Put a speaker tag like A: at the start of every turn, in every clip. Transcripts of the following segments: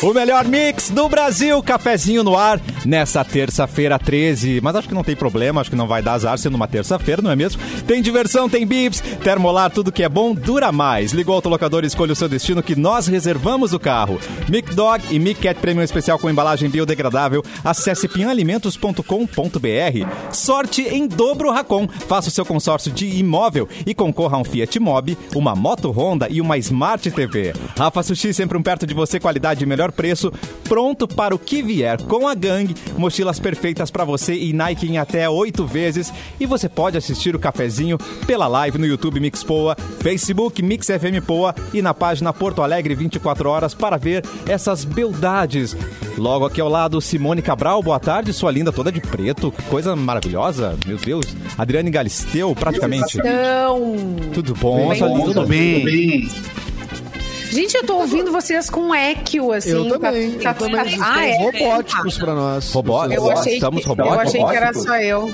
A: O melhor mix do Brasil, cafezinho no ar, nessa terça-feira 13. Mas acho que não tem problema, acho que não vai dar azar sendo uma terça-feira, não é mesmo? Tem diversão, tem bips, termolar, tudo que é bom dura mais. Ligou o autolocador e escolha o seu destino que nós reservamos o carro. Mic Dog e Mic Cat Premium Especial com embalagem biodegradável. Acesse pinalimentos.com.br. Sorte em dobro Racon. Faça o seu consórcio de imóvel e concorra a um Fiat Mobi, uma moto Honda e uma Smart TV. Rafa Sushi sempre um perto de você, qualidade e melhor preço, pronto para o que vier com a gangue, mochilas perfeitas para você e Nike em até oito vezes. E você pode assistir o cafezinho pela live no YouTube Mix Poa, Facebook Mix FM Poa e na página Porto Alegre 24 horas para ver essas beldades. Logo aqui ao lado, Simone Cabral, boa tarde, sua linda toda de preto, que coisa maravilhosa, meu Deus. Adriane Galisteu, praticamente.
B: Então,
A: Tudo bom,
B: Bem,
A: sua linda?
C: Tudo bem.
B: Gente, eu tô ouvindo vocês com eco, assim.
D: Eu também.
B: Tá,
D: eu
B: tá,
D: também. Vocês
B: ah,
D: estão
B: é?
D: robóticos pra nós.
A: Robó-
D: Vocês-
B: Eu achei,
A: Estamos
B: que,
A: robóticos?
B: eu achei que era só eu.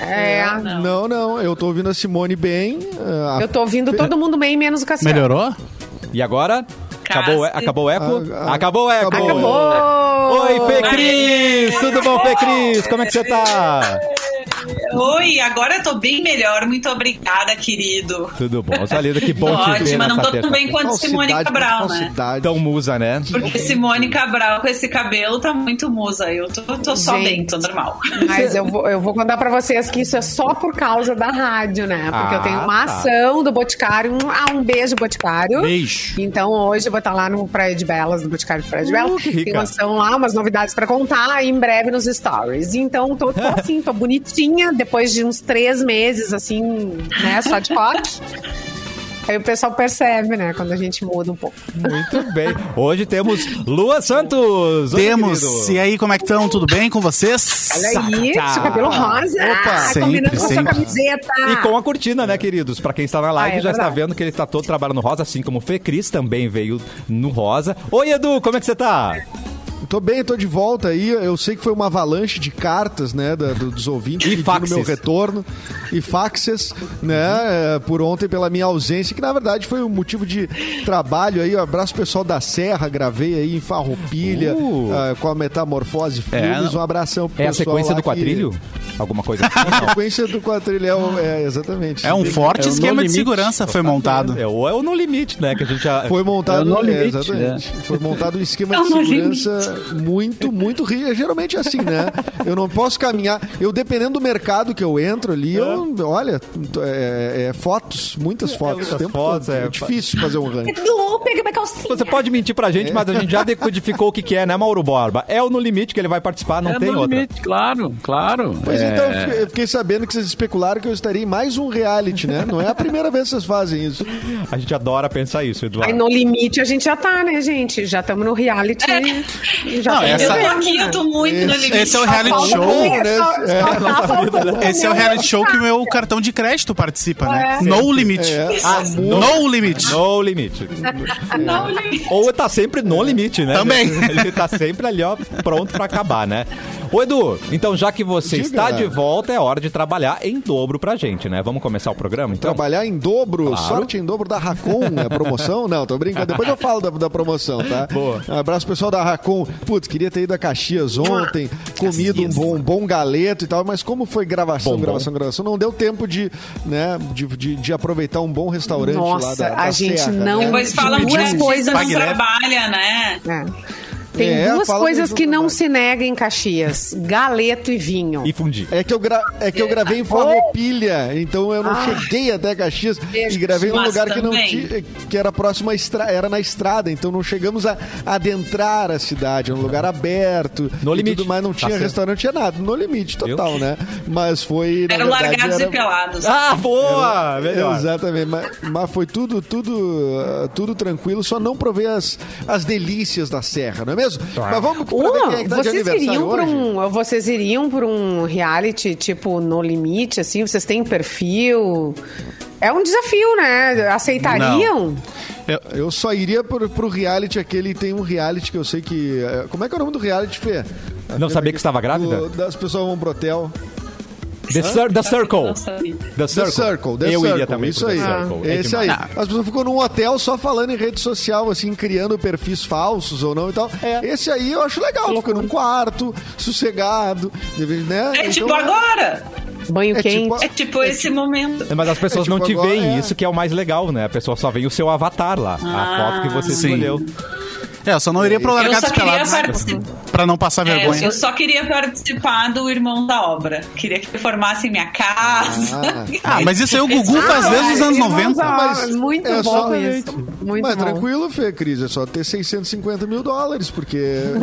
B: É,
D: Não, não. Eu tô ouvindo a Simone bem. a-
B: eu tô ouvindo todo mundo bem, menos o Cassiano.
C: Melhorou?
A: E agora? Acabou, o acabou o eco?
D: Ah, ah,
A: acabou o eco!
D: acabou.
B: Acabou!
A: Oi, Fê Cris! Tudo bom, Fê Cris? Como é que você tá?
E: Oi, agora eu tô bem melhor. Muito obrigada, querido.
A: Tudo bom, sua linda, que bom te ver
E: ótima, não tô tão bem quanto Simone Cabral, né?
A: Tão musa, né?
E: Porque Simone Cabral com esse cabelo tá muito musa. Eu tô, tô só
B: Gente.
E: bem, tô normal.
B: Mas eu vou, eu vou contar pra vocês que isso é só por causa da rádio, né? Porque
A: Ah,
B: eu tenho uma
A: tá.
B: ação do Boticário. Um, ah, um beijo, Boticário.
C: Beijo.
B: Então hoje eu vou estar lá no Praia de Belas, no Boticário de Praia de
A: Uh,
B: Belas.
A: que rica.
B: Tem uma ação lá, umas novidades pra contar e em breve nos stories. Então tô, tô assim, tô bonitinha depois de uns três meses, assim, né? Só de rock. Aí o pessoal percebe, né? Quando a gente muda um pouco.
A: Muito bem. Hoje temos Lua Santos. Oi,
C: Temos.
A: querido.
C: E aí, como é que estão? Tudo bem com vocês?
B: Olha aí,
A: Tá.
B: seu cabelo rosa.
D: Opa,
C: sempre,
B: combinando com sua
C: sempre.
B: camiseta.
A: E com a cortina, né, queridos? Pra quem está na live
B: Ah, é
A: já está
B: verdade.
A: vendo que ele está todo trabalhando no rosa, assim como o Fê Cris também veio no rosa. Oi, Edu, como é que você tá?
D: Tô bem, tô de volta aí. Eu sei que foi uma avalanche de cartas, né, da- do- dos ouvintes
A: E
D: pedindo meu retorno e faxes, né, é, por ontem pela minha ausência, que na verdade foi um motivo de trabalho aí. Um abraço pessoal da Serra, gravei aí em Farroupilha,
A: Uh.
D: ah, com a Metamorfose Filmes.
C: não-
D: um abração pro
A: É a sequência
D: lá
A: do
D: que-
A: quadrilho? Alguma coisa assim?
D: A sequência do quadrilho é, o- é, exatamente.
C: É um forte
F: É
C: esquema de segurança foi montado.
A: É, ou é o No Limite, né? Que a gente já...
D: Foi montado,
F: É
D: é,
F: Limite,
D: exatamente. Foi montado um esquema
E: É
D: de segurança muito, muito rígido. Geralmente é assim, né? Eu não posso caminhar. Eu, dependendo do mercado que eu entro ali, eu, olha, é, é fotos, muitas fotos.
A: muitas
D: o tempo
A: fotos,
D: todo.
A: é.
D: é difícil fazer um ranking.
B: Edu, pega minha calcinha.
A: Você pode mentir pra gente, mas a gente já decodificou o que, que é, né, Mauro Borba? É o No Limite que ele vai participar, não
F: é
A: tem
F: no
A: outra.
F: limite, claro, claro.
D: Pois
F: É,
D: então, eu fiquei, sabendo que vocês especularam que eu estaria em mais um reality, né? Não é a primeira vez que vocês fazem isso.
A: A gente adora pensar isso,
B: Aí
A: Eduardo.
B: no limite a gente já tá, né, gente? Já estamos no reality. Já
C: Não, essa-
E: Eu tô
B: vendo,
E: aqui,
B: né?
E: eu tô muito no limite.
C: Esse é o reality show.
D: né?
B: só-
D: É.
B: só
C: Esse é o reality show que o meu cartão de crédito participa, né?
B: É.
C: No limite.
D: É,
A: Ah,
C: No limite.
A: No Limite.
E: Não, limite.
A: Ou tá sempre no limite, né?
C: Também.
A: Ele tá sempre ali, ó, pronto pra acabar, né? Ô, Edu, então já que você
D: Diga.
A: está de volta, é hora de trabalhar em dobro pra gente, né? Vamos começar o programa, então?
D: Trabalhar em dobro,
A: Claro.
D: sorte em dobro da Racon, é promoção? Não, tô brincando. Depois eu falo da, da promoção, tá?
A: Boa.
D: Abraço pessoal da Racon. Putz, queria ter ido a Caxias ontem, comido um bom, um bom galeto e tal, mas como foi gravação,
A: Bom, bom.
D: gravação, gravação, não deu tempo de, né, de, de, de aproveitar um bom restaurante lá
B: Nossa,
D: da, da
B: a gente
D: Serra,
B: não-
D: né?
E: Depois
B: Duas
E: artista
B: coisas-
E: não trabalha, né?
B: É. Tem
D: É,
B: duas coisas que não se negam em Caxias: galeto e vinho.
A: E fundir.
D: É que, eu gra... é que eu gravei em Farroupilha, então eu não
B: Ah.
D: cheguei até Caxias e gravei num lugar que não tinha, que era próximo à estra... era na estrada, então não chegamos a adentrar a cidade, um lugar aberto.
A: No
D: e
A: limite.
D: Tudo mais, não
A: Tá
D: tinha
A: certo.
D: restaurante, tinha nada, no limite total,
A: Viu?
D: né? Mas foi na
E: Eram
D: verdade,
E: largados
D: era-
E: e pelados.
A: Ah, boa! Melhor.
D: Exatamente, mas, mas foi tudo, tudo, ah, tudo tranquilo, só não provei as, as delícias da serra, não é mesmo? Mas vamos pra ver quem é que tá
B: vocês iriam por
D: hoje.
B: um, vocês iriam por um reality tipo no limite, assim? Vocês têm perfil? É um desafio, né? Aceitariam?
C: Eu-
D: Eu só iria pro, pro reality aquele, tem um reality que eu sei que... eh, Como é que é o nome do reality, Fê?
A: Não sabia que estava grávida?
D: Do- das pessoas vão pro hotel.
A: The, Cir- The Circle.
E: Não sabia.
A: The
D: The
A: Circle.
D: Circle, The
A: Eu
D: Circle,
A: iria também
D: isso
A: The
D: aí.
A: Circle. É
D: Esse aí.
A: demais.
D: As pessoas ficam num hotel só falando em rede social, assim, criando perfis falsos ou não e tal.
A: É.
D: Esse aí eu acho legal, fica num quarto, sossegado, né?
E: É tipo
D: Então,
E: agora.
B: Banho
D: É
B: quente.
D: tipo-
E: É tipo esse momento.
A: Mas as pessoas
D: É, tipo,
A: não te
D: agora
A: veem,
D: é.
A: isso que é o mais legal, né? A pessoa só vê o seu avatar lá, a
E: Ah,
A: foto que você
C: sim.
A: escolheu.
C: É, eu só não iria pro Largados Pelados
E: participar.
C: pra não passar
E: É,
C: vergonha.
E: eu só queria participar do Irmão da Obra. Queria que formassem minha casa.
C: Ah, mas isso aí o Gugu faz desde os anos
B: Irmãos
C: 90.
B: da
D: Mas
B: muito
D: é
B: bom
D: só-
B: isso. Muito
D: Mas
B: bom.
D: tranquilo, Fê, Cris, é só ter 650 mil dólares, porque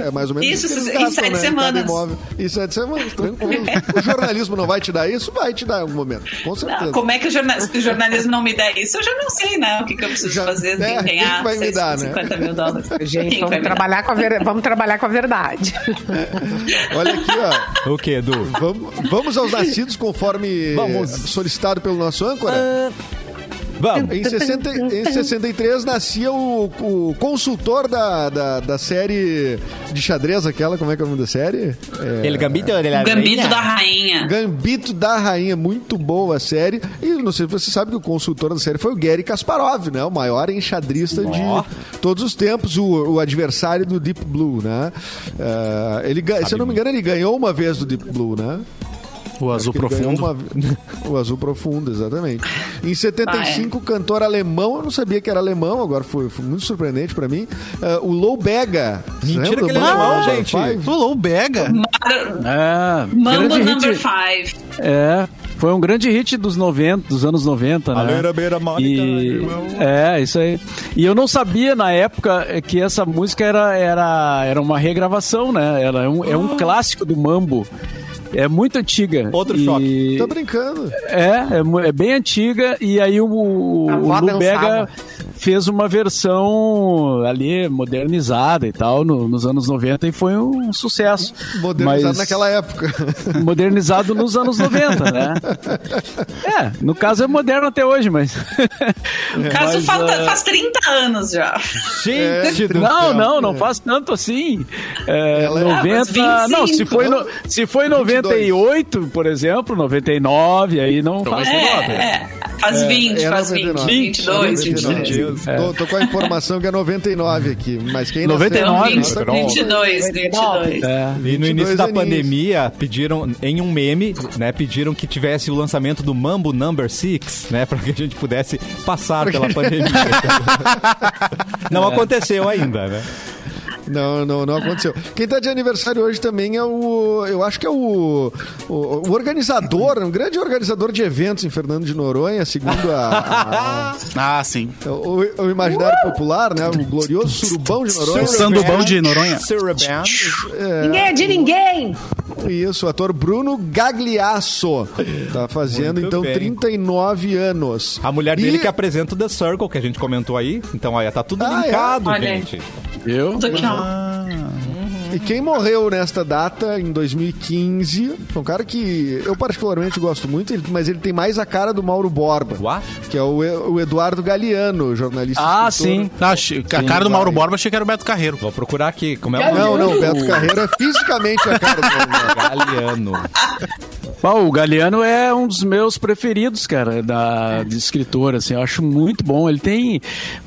D: é mais ou menos
E: Isso,
D: que eles
E: em
D: gastam,
E: sete
D: né,
E: semanas.
D: imóvel. Em sete semanas, tranquilo. o jornalismo não vai te dar isso? Vai te dar em algum momento, com certeza.
E: Não, como é que o, jorna- se o jornalismo não me der isso? Eu já não sei, né? O que, que eu preciso
D: Já-
E: fazer
D: é,
E: de ganhar
D: vai me dar, né?
E: 650 mil dólares.
B: Gente, Vamos
E: dar?
B: trabalhar, com a ver- vamos trabalhar com a verdade.
D: Olha aqui, ó.
A: O que, Edu?
D: Vamos, vamos aos nascidos conforme
A: Vamos.
D: solicitado pelo nosso âncora.
A: Vamos.
D: Em, 60, em 63 nascia o, o consultor da, da, da série de xadrez, aquela, como é que é o nome da série? É,
A: Ele gambito de la
E: O Gambito da Rainha.
D: Gambito da Rainha, muito boa a série. E não sei se você sabe que o consultor da série foi o Gary Kasparov, né? O maior enxadrista
A: Ó.
D: de todos os tempos, o, o adversário do Deep Blue, né? Eh, ele, se eu não me engano, ele ganhou uma vez do Deep Blue, né?
C: O azul profundo.
D: uma- O azul profundo, exatamente. Em 75, cantor alemão, eu não sabia que era alemão, agora foi, foi muito surpreendente pra mim. eh, o Low Bega.
A: Mentira
D: lembra
A: que ele é alemão,
D: Number
A: gente.
D: Five?
C: O Bega.
F: É,
E: Mambo Number
F: hit,
E: 5.
F: é, foi um grande hit dos 90, dos anos 90, né?
A: Beira, beira, Mônica,
F: E, é, isso aí. E eu não sabia na época que essa música era, era, era uma regravação, né? Ela é um, é um clássico do mambo. É muito antiga.
A: Outro
F: E-
A: choque.
D: Tá brincando.
F: É, é, é bem antiga e aí o, o,
B: A
F: o
B: avó
F: Lu Bega
B: dançava.
F: Fez uma versão ali modernizada e tal no- nos anos 90 e foi um sucesso.
D: Modernizado
F: Mas-
D: naquela época.
F: modernizado nos anos 90, né? É, no caso é moderno até hoje, mas.
E: Caso
F: Mas,
E: falta,
F: ah,
E: faz 30 anos já.
A: Gente do
F: Não, não, não faz tanto assim. É,
D: Ela é-
E: Ah,
F: 90. não, se
E: 25,
F: foi, no, se foi 98, por exemplo, 99, aí não faz
E: É,
F: nada.
E: é. Faz 20,
D: É
E: faz 20,
D: 99.
E: 22,
D: 99.
E: 23.
D: Tô, tô com a informação que é 99 aqui, mas quem
F: 99,
D: nasceu-
E: Não, 20, 22, 22.
F: É.
A: E no
D: 22
A: início da
D: aninhos.
A: pandemia, pediram, em um meme, né, pediram que tivesse o lançamento do Mambo Number 6, né, para que a gente pudesse passar pela pandemia. Não aconteceu ainda, né?
D: Não, não, não aconteceu. Quem tá de aniversário hoje também é o. Eu acho que é o. O, o organizador, um grande organizador de eventos em Fernando de Noronha, segundo a. a-
C: Ah, sim.
D: o, o imaginário popular, né? O glorioso surubão de Noronha.
C: O Sandubão de Noronha.
A: Suraband.
B: Ninguém é de ninguém!
D: Isso, o ator Bruno Gagliasso. Tá fazendo,
A: Muito
D: então,
A: bem.
D: 39 anos.
A: A mulher
D: E-
A: dele que apresenta o The Circle, que a gente comentou aí. Então, aí, tá tudo
D: Ah, é?
A: linkado,
E: Olha aí.
A: gente.
F: Eu?
E: Tô aqui, ó.
D: E quem morreu nesta data, em 2015, foi um cara que eu particularmente gosto muito, ele- mas ele tem mais a cara do Mauro Borba.
A: What?
D: Que é o, o Eduardo Galeano, jornalista.
F: Ah,
D: escritor.
F: sim.
C: Ah, achei- a cara do Mauro Borba achei que era o Beto Carreiro.
A: Vou procurar aqui. Como é o
D: Não,
A: nome?
D: não, o Beto Carreiro é fisicamente a cara do Mauro Borba.
A: Galeano.
F: Bom, o Galeano é um dos meus preferidos, cara, da, de escritor, assim, eu acho muito bom. Ele tem,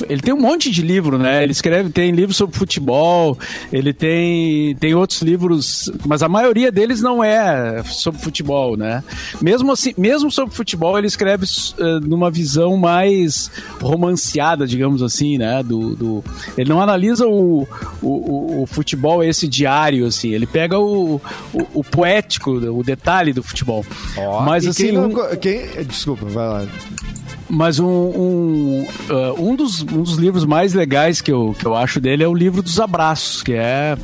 F: ele tem um monte de livro, né? Ele escreve, tem livros sobre futebol, ele tem, tem outros livros, mas a maioria deles não é sobre futebol, né? Mesmo assim, mesmo sobre futebol, ele escreve eh, numa visão mais romanceada, digamos assim, né? Do, do- ele não analisa o, o, o- o futebol esse diário, assim, ele pega o, o, o poético, o detalhe do futebol. Mas
D: E
F: assim,
D: quem não quem- Desculpa, vai lá.
F: Mas um, um, ah, um, dos, um dos livros mais legais que eu, que eu acho dele é o livro dos abraços, que é,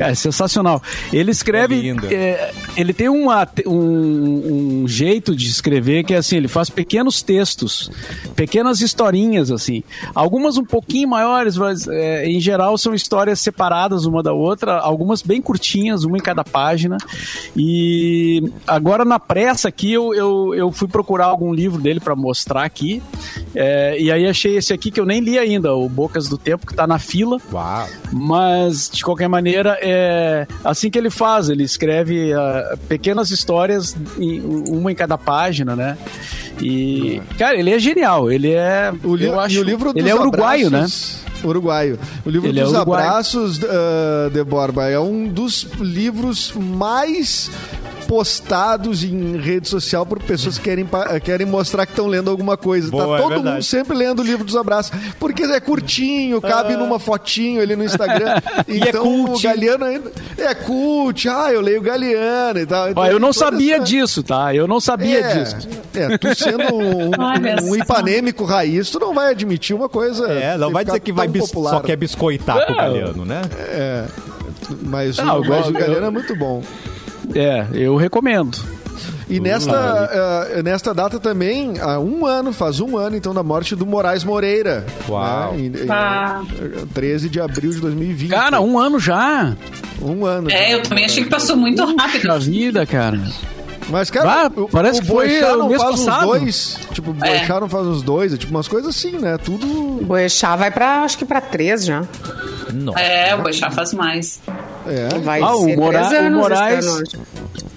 F: é sensacional. Ele escreve.
A: É
F: é, ele tem uma, um, um jeito de escrever que é assim: ele faz pequenos textos, pequenas historinhas, assim. Algumas um pouquinho maiores, mas é, em geral são histórias separadas uma da outra, algumas bem curtinhas, uma em cada página. E agora na pressa aqui eu, eu, eu fui procurar algum livro dele para mostrar aqui. É, e aí achei esse aqui que eu nem li ainda, o Bocas do Tempo, que tá na fila.
A: Uau.
F: Mas, de qualquer maneira, é assim que ele faz. Ele escreve ah, pequenas histórias, em- uma em cada página, né? E, cara, ele é genial. Ele é.
D: O li-
F: eu acho,
D: o livro dos
F: ele é uruguaio, né?
D: abraços- Uruguaio. O livro
F: Ele é
D: dos
F: uruguaio.
D: abraços, uh, de Borba, é um dos livros mais postados em rede social por pessoas que querem, querem mostrar que estão lendo alguma coisa.
A: Boa,
D: tá
A: é
D: todo
A: verdade.
D: mundo sempre lendo o livro dos abraços. Porque é curtinho, cabe numa fotinho ali no Instagram.
A: E é
D: então
A: cult.
D: o Galeano ainda. É cult, ah, eu leio Galeano e tal. Então,
F: Ó, eu não
D: toda
F: sabia
D: essa-
F: disso, tá? Eu não sabia
D: é,
F: disso.
D: É, tu sendo um, um ipanêmico raiz, tu não vai admitir uma coisa.
A: É, não vai dizer que vai
D: popular.
A: só quer biscoitar com o. Galeano, né?
D: É, mas,
F: Não,
D: o, mas o Galeano é muito bom.
F: É, eu recomendo.
D: E nesta, eh, nesta data também, há um ano, faz um ano então, da morte do Moraes Moreira.
A: Uau.
D: Né, em, em,
E: Ah.
D: 13 de abril de 2020.
F: Cara, um ano já.
D: Um ano.
E: É, eu também achei que passou muito rápido.
F: Da vida, cara.
D: Mas, cara,
F: Bah,
D: o,
F: parece
D: o
F: que foi o
D: não
F: mês
D: faz
F: passado.
D: uns dois. Tipo, o
E: É.
D: Boechat não faz uns dois. É tipo umas coisas assim, né? Tudo...
B: Boechat vai pra, acho que pra três já.
A: Nossa.
E: É, o Boixá faz mais.
D: É.
B: Vai
F: Ah, o
B: ser
F: Mora-
B: três
F: o Moraes-.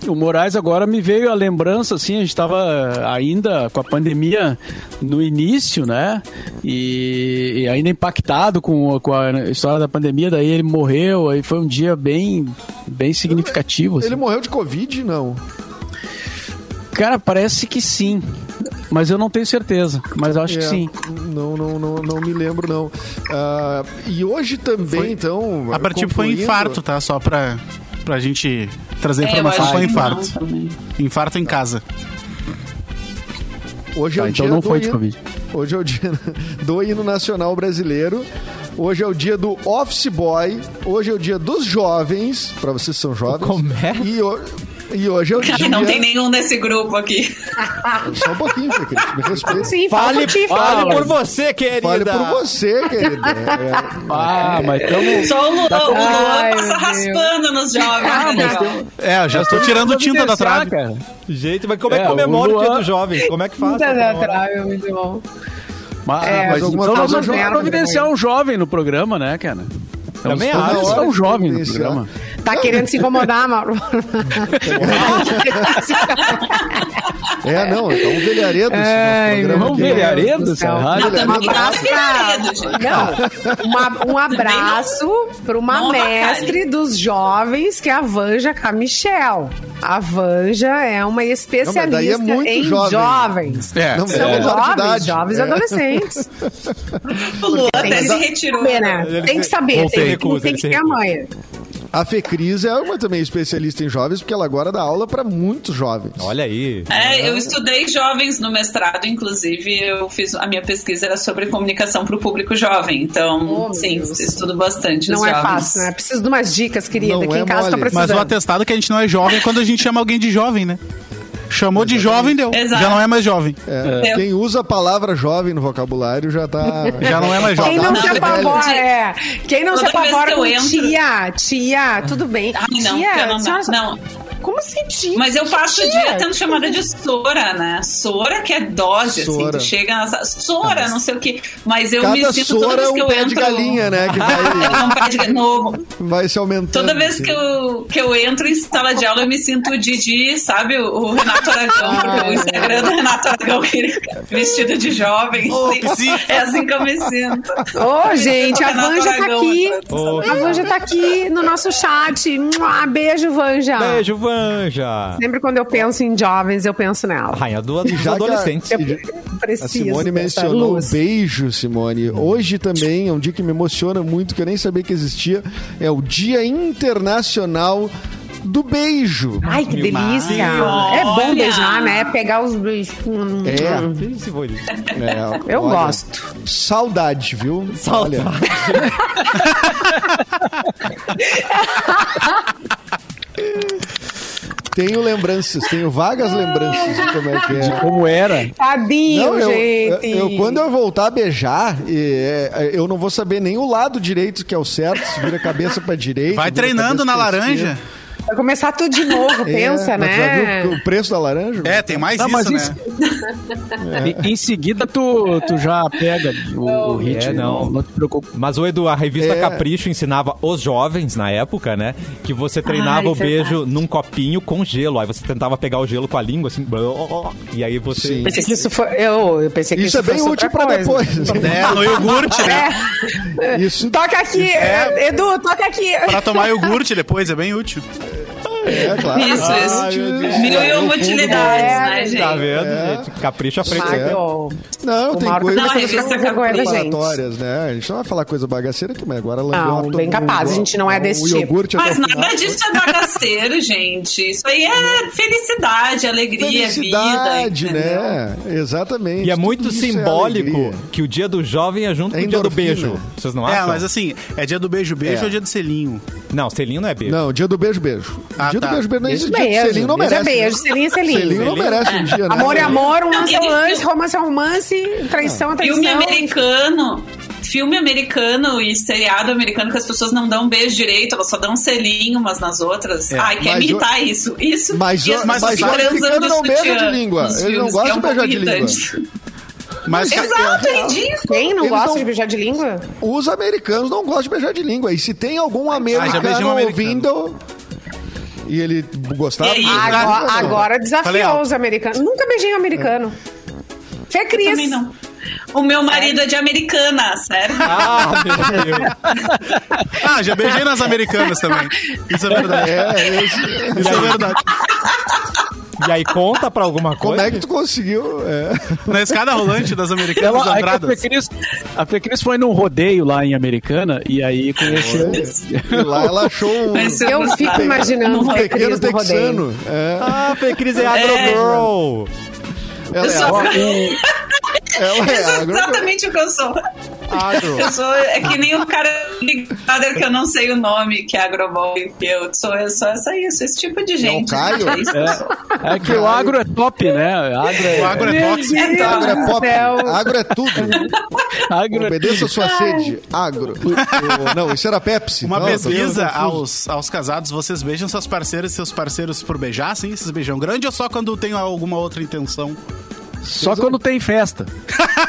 F: O Moraes agora me veio a lembrança, assim, a gente estava ainda com a pandemia no início, né? E, e ainda impactado com, a- com a história da pandemia, daí ele morreu, aí foi um dia bem, bem significativo. assim.
D: Ele morreu de Covid? Não.
F: Cara, parece que sim, mas eu não tenho certeza, mas eu acho que
D: É,
F: sim.
D: Não, não, não, não me lembro, não. Ah, e hoje também, então.
C: A partir foi infarto, tá? Só pra, pra gente trazer
E: É,
C: informação. foi
E: que
C: infarto. Infarto em casa.
D: Hoje é
F: Tá,
D: o
F: então
D: dia
F: não
D: do
F: foi de
D: hino-
F: Covid.
D: Hoje é o dia do hino nacional brasileiro. Hoje é o dia do office boy. Hoje é o dia dos jovens. Pra vocês que são jovens.
A: Como é?
D: E, e hoje é o
E: Cara,
D: dia.
E: não tem nenhum nesse grupo aqui.
D: Só um pouquinho, Fê, Cris, me respeita.
B: Sim,
A: Fale, fale
B: fala.
A: por você, querida.
D: Fale por você, querida. É,
F: Ah, mas estamos...
E: Só o Luan, o Luan
B: Ai,
E: passa
B: meu
E: raspando nos jovens.
F: Ah,
E: né,
F: tem-
C: É, eu já estou tirando tinta da trave.
F: Cara.
A: Gente, mas como é que
F: É,
A: comemora
F: o
A: o, dia dos jovens? Como é que faz? Pra
B: da trave, muito bom.
F: Mas,
B: É,
F: mas então nós vamos que
B: jovem.
F: providenciar um jovem no programa, né, cara? Então,
A: Também acho.
F: providenciar um jovem no
D: Providenciar.
F: programa.
B: Tá querendo se incomodar, Mauro?
D: é, não, tá um velharedo
B: Ai,
F: rádio.
E: Não,
B: Um abraço
E: tem
B: pra-
E: medo, gente.
B: Não, uma- um abraço para uma
E: Não
B: mestre dos jovens, que é a Vanja Camichel. A Vanja é uma especialista
D: Não, é muito
B: em
D: jovem.
B: jovens.
C: É,
D: Não,
B: São
D: é
B: jovens,
D: idade.
B: jovens e
D: É.
B: adolescentes.
E: O Luan
B: Tem
E: até se retirou.
B: né? Tem que saber, tem,
A: recusa,
B: tem
A: ele
B: que ter a manha.
D: A Fecris é uma também especialista em jovens, porque ela agora dá aula para muitos jovens.
A: Olha aí.
E: É, eu estudei jovens no mestrado, inclusive eu fiz a minha pesquisa era sobre comunicação para o público jovem. Então,
B: Oh,
E: sim,
B: Deus.
E: estudo bastante
B: Não
E: os
B: é
E: jovens.
B: fácil, né? Preciso de umas dicas, querida.
D: Não
B: Aqui
D: é
B: em casa
D: mole.
B: precisando.
C: Mas o atestado é que a gente não é jovem quando a gente chama alguém de jovem, né? Chamou de jovem, deu.
E: Exato.
C: Já não é mais jovem.
D: É,
E: É.
D: Quem usa a palavra jovem no vocabulário já tá.
C: Já não é mais jovem.
B: Quem não
E: Não,
B: se
E: velho.
B: apavora, é. Quem não se
E: Toda vez
B: apavora com
E: entro-
B: tia, tia, tudo bem.
E: Ai, não,
B: tia,
E: não,
B: senhora-
E: não.
B: Como assim, tia?
E: Mas eu passo o
B: Tia?
E: dia tendo chamada de Sora, né? Sora que é dose, assim.
D: Sora.
E: Tu chega na... Sora, não sei o que. Mas eu
D: Cada
E: me sinto toda
D: sora
E: vez
D: é
E: que
D: um
E: eu
D: pé
E: entro...
D: de galinha, né? Que vai,
E: É um pé de ga- novo.
D: vai se aumentando.
E: Toda vez
D: assim.
E: que eu, que eu entro em sala de aula, eu me sinto o Didi, sabe? O, Renato Aragão, porque o Instagram do Renato Aragão, ele vestido de jovem.
C: Ô,
E: assim. É assim que eu me sinto.
B: Ô, gente, a Vanja tá aqui.
A: Ô,
B: A Vanja tá aqui no nosso chat. Mua, Beijo, Vanja.
A: Beijo, Vanja.
B: Sempre quando eu penso em jovens, eu penso nela.
A: Rainha do, dos adolescentes.
D: A Simone mencionou o
B: luz.
D: beijo, Simone. Hoje também é um dia que me emociona muito, que eu nem sabia que existia. É o Dia Internacional do Beijo.
B: Ai, que delícia.
E: Olha.
B: É bom beijar, né? Pegar os beijos. Hum,
D: É.
B: hum.
D: É,
B: Eu
D: olha,
B: gosto.
D: Saudade, viu?
A: Saudade.
D: tenho lembranças, tenho vagas lembranças de como é que é.
F: Como era.
B: Tadinho,
D: Não, eu,
B: gente.
D: eu- eu- quando eu voltar a beijar, e, é, eu não vou saber nem o lado direito que é o certo, se vira a cabeça pra direita.
C: Vai treinando na laranja.
D: esquerda.
B: Vai começar tudo de novo, pensa,
D: É, já
B: né?
D: viu o preço da laranja?
G: É, tem mais
F: Não,
G: isso,
F: mas
G: né?
F: isso- Em, em seguida, tu, tu já pega o, o ritmo.
A: É, não.
F: não. te preocupa.
A: Mas o Edu, a revista
D: É.
A: Capricho ensinava os jovens na época, né? Que você treinava
E: Ai,
A: o beijo
E: verdade.
A: num copinho com gelo. Aí você tentava pegar o gelo com a língua, assim. E aí você.
D: Sim.
B: Pensei que isso foi. Eu, eu pensei que
D: Isso
B: isso,
D: é bem útil pra
B: coisa.
D: depois.
G: É, no iogurte, né?
B: É.
D: Isso
B: Toca aqui, Edu, toca aqui.
G: Pra tomar iogurte depois, é bem útil.
D: É, claro.
E: Isso, isso.
D: Deus.
E: Mil e uma utilidades,
B: É,
E: né, gente?
A: Tá vendo,
D: É.
A: gente? Capricho à frente.
B: Magro.
D: Não, tem coisas
E: Não, a
D: aleatórias, né? A gente não vai falar coisa bagaceira aqui, mas agora ela
B: Não, bem capaz,
D: mundo,
B: a gente não é
D: o-
B: desse
D: o
B: tipo.
E: Mas
D: o final.
E: nada disso é bagaceiro, gente. Isso aí é felicidade, alegria,
D: Felicidade,
E: vida.
D: né? Exatamente.
A: E é muito
D: é
A: simbólico que o dia do jovem é junto
D: É
A: com o dia do beijo. Vocês não acham?
G: É, mas assim, é dia do beijo-beijo
D: É.
G: ou dia do selinho?
A: Não, selinho não é beijo.
D: Não, dia do beijo, beijo.
G: Ah,
D: dia
G: tá.
D: do beijo, Beijo, existe dia do
B: beijo.
D: selinho, não
B: Beijo é
D: merece.
B: beijo, selinho é selinho.
D: Selinho não merece um dia, né?
B: Amor é amor, um
E: Não,
B: lance é um
E: e-
B: lance, romance é romance, traição é
E: Filme
B: traição.
E: americano. Filme americano e seriado americano que as pessoas não dão beijo direito, elas só dão um selinho umas nas outras. Ai, quer
D: mas
E: imitar isso. Isso.
D: Mas
E: e as
D: mas americano
E: transando
D: não beija de língua.
E: nos
D: Ele não
E: filmes,
D: gosta
E: que é um
D: de beijar de língua.
G: Mas
E: Exato, é ridículo.
B: Quem não
D: Eles
B: gosta
D: não-
B: de beijar de língua?
D: Os americanos não gostam de beijar de língua. E se tem algum americano
G: um americano.
D: ouvindo e ele gostava
E: E
D: de
B: Agora, agora
G: Falei
B: desafiou os americanos. Nunca beijei um americano. Fê Cris.
E: Também não. O meu marido é de americana, sério.
A: Ah, meu Deus.
G: Ah, já beijei nas americanas também. Isso é verdade.
D: É, esse-
G: Isso é verdade.
A: E aí conta pra alguma
D: como
A: coisa?
D: é que tu conseguiu? É.
G: Na escada rolante das americanas
F: Ela, que a
G: andradas.
F: Fecris, a Fecris foi num rodeio lá em Americana e aí conheceu.
D: E lá ela achou um,
B: Eu fico imaginando
D: um pequeno texano. É,
A: Ah, Fê Cris é agrogirl.
D: ela
E: Eu
D: é,
E: sou-
D: ela é
E: é exatamente o que eu sou.
A: Agro.
E: Eu sou é que nem o cara ligado que eu não sei o nome, que é agroboy. que Eu sou, eu sou essa isso, esse tipo de gente.
D: Caio?
E: É que sou.
F: É que o agro é top, né? Agro é,
G: O agro é tóxico.
E: É
D: Agro é pop, agro é tudo.
F: agro é
D: Obedeça a sua sede. Agro. O- não, isso era Pepsi.
G: Uma
D: Não, tô
G: pesquisa aos, aos casados, vocês beijam seus parceiros e seus parceiros por beijar, sim? Vocês beijam grande ou só quando tem alguma outra intenção?
F: só quando tem festa.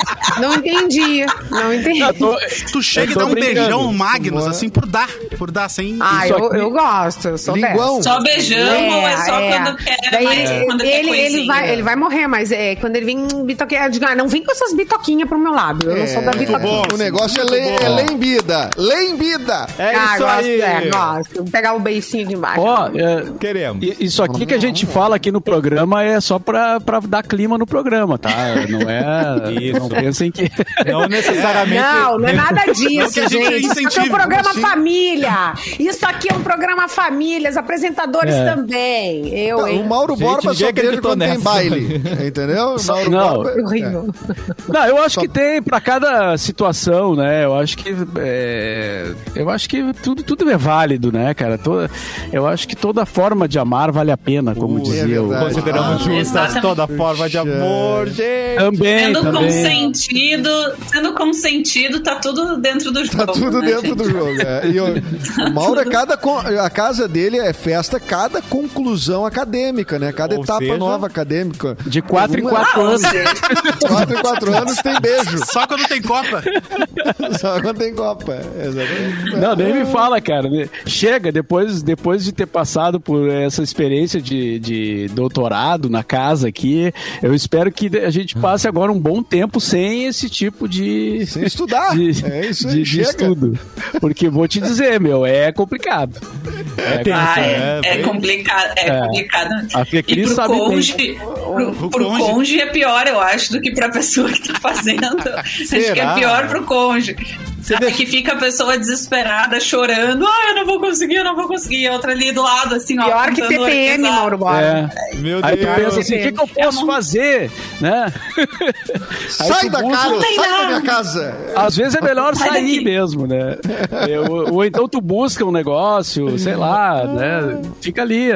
B: Não entendi. Não entendi.
F: Tô-
G: Tu chega e dá um
F: brincando.
G: beijão Magnus, assim, por dar. Por dar, sem...
B: Ah, eu,
F: aqui-
B: eu gosto. Eu sou
D: Linguão.
B: dessa.
E: Só beijamos ou é só quando quer
B: Daí
E: mais
B: ele,
E: quando quer
B: ele, ele
E: coisinha?
B: vai, ele vai morrer, mas é, quando ele vem bitoquinha, eu digo, ah, não vem com essas bitoquinhas pro meu lado. Eu não sou da
D: É,
B: bitoquinha.
G: bom.
D: O negócio é, le, é lembida. Lembida.
A: É
B: ah,
A: isso
B: gosto,
A: aí.
B: é, gosto. Pegar o beicinho de baixo.
F: Ó, é,
A: Queremos.
F: isso aqui que a gente fala aqui no programa é só pra, pra dar clima no programa, tá? Não é.
A: Isso.
F: Não pensem que.
A: Não necessariamente.
B: Não, não é nada disso,
G: gente.
B: Isso aqui é um programa
G: assim?
B: família. Isso aqui é um programa família. Os apresentadores
F: É.
B: também. Eu, hein?
D: O Mauro
A: Gente,
D: Borba só
A: acreditou
D: quando tem
A: nessa.
D: baile. Entendeu? O Mauro
F: Não.
D: Borba. é.
B: Horrível.
F: Não, eu acho
D: Só-
F: que tem pra cada situação, né? Eu acho que é, eu acho que tudo, tudo é válido, né, cara? Toda, eu acho que toda forma de amar vale a pena, como
A: Uh,
F: dizia
D: é
F: o.
D: verdade.
A: Consideramos
E: Ah,
A: justas toda forma de amor, gente.
F: Também,
E: Sendo
F: também.
E: Consentido, sendo consentido, tá tudo dentro do jogo.
D: Tá tudo
E: né,
D: dentro
E: gente?
D: do jogo. é. E o, o Mauro, é cada, a casa dele é festa, cada conclusão acadêmica, né? Cada
A: Ou
D: etapa
A: seja,
D: nova acadêmica.
F: De quatro em
D: Uma-
F: quatro
E: Ah,
F: anos.
E: seja,
D: Quatro em quatro anos tem beijo.
G: Só quando tem Copa.
D: Só quando tem Copa. Exatamente.
F: Não, nem me fala, cara. Chega, depois, depois de ter passado por essa experiência de, de doutorado na casa aqui, eu espero que a gente passe agora um bom tempo sem esse tipo de.
D: Sem estudar.
F: De,
D: É isso aí,
F: de- de estudo. Porque vou te dizer, meu, é complicado. É,
A: tenso,
E: Ah,
A: né?
E: é, é
A: Bem-
E: complicado, é,
F: É.
E: complicado.
F: A
E: E pro
F: sabe bem.
E: cônjuge, pro,
G: O
E: pro
G: cônjuge.
E: cônjuge é pior, eu acho, do que pra pessoa que tá fazendo. acho que é pior pro cônjuge.
A: Você deixa-
E: que fica a pessoa desesperada, chorando. Ah, eu não vou conseguir, eu não vou conseguir. E a outra ali do lado, assim, ó.
B: Pior que TPM. Mauro Borba.
F: É.
A: Meu
F: Aí tu
A: Deus.
F: pensa assim, o que, que eu posso fazer, né?
D: Sai da
F: busca-
D: casa, sai da
E: nada.
D: minha casa.
F: Às vezes é melhor
E: Sai
F: sair
E: daqui.
F: mesmo, né? É, ou, ou então tu busca um negócio, sei lá, né? Fica ali,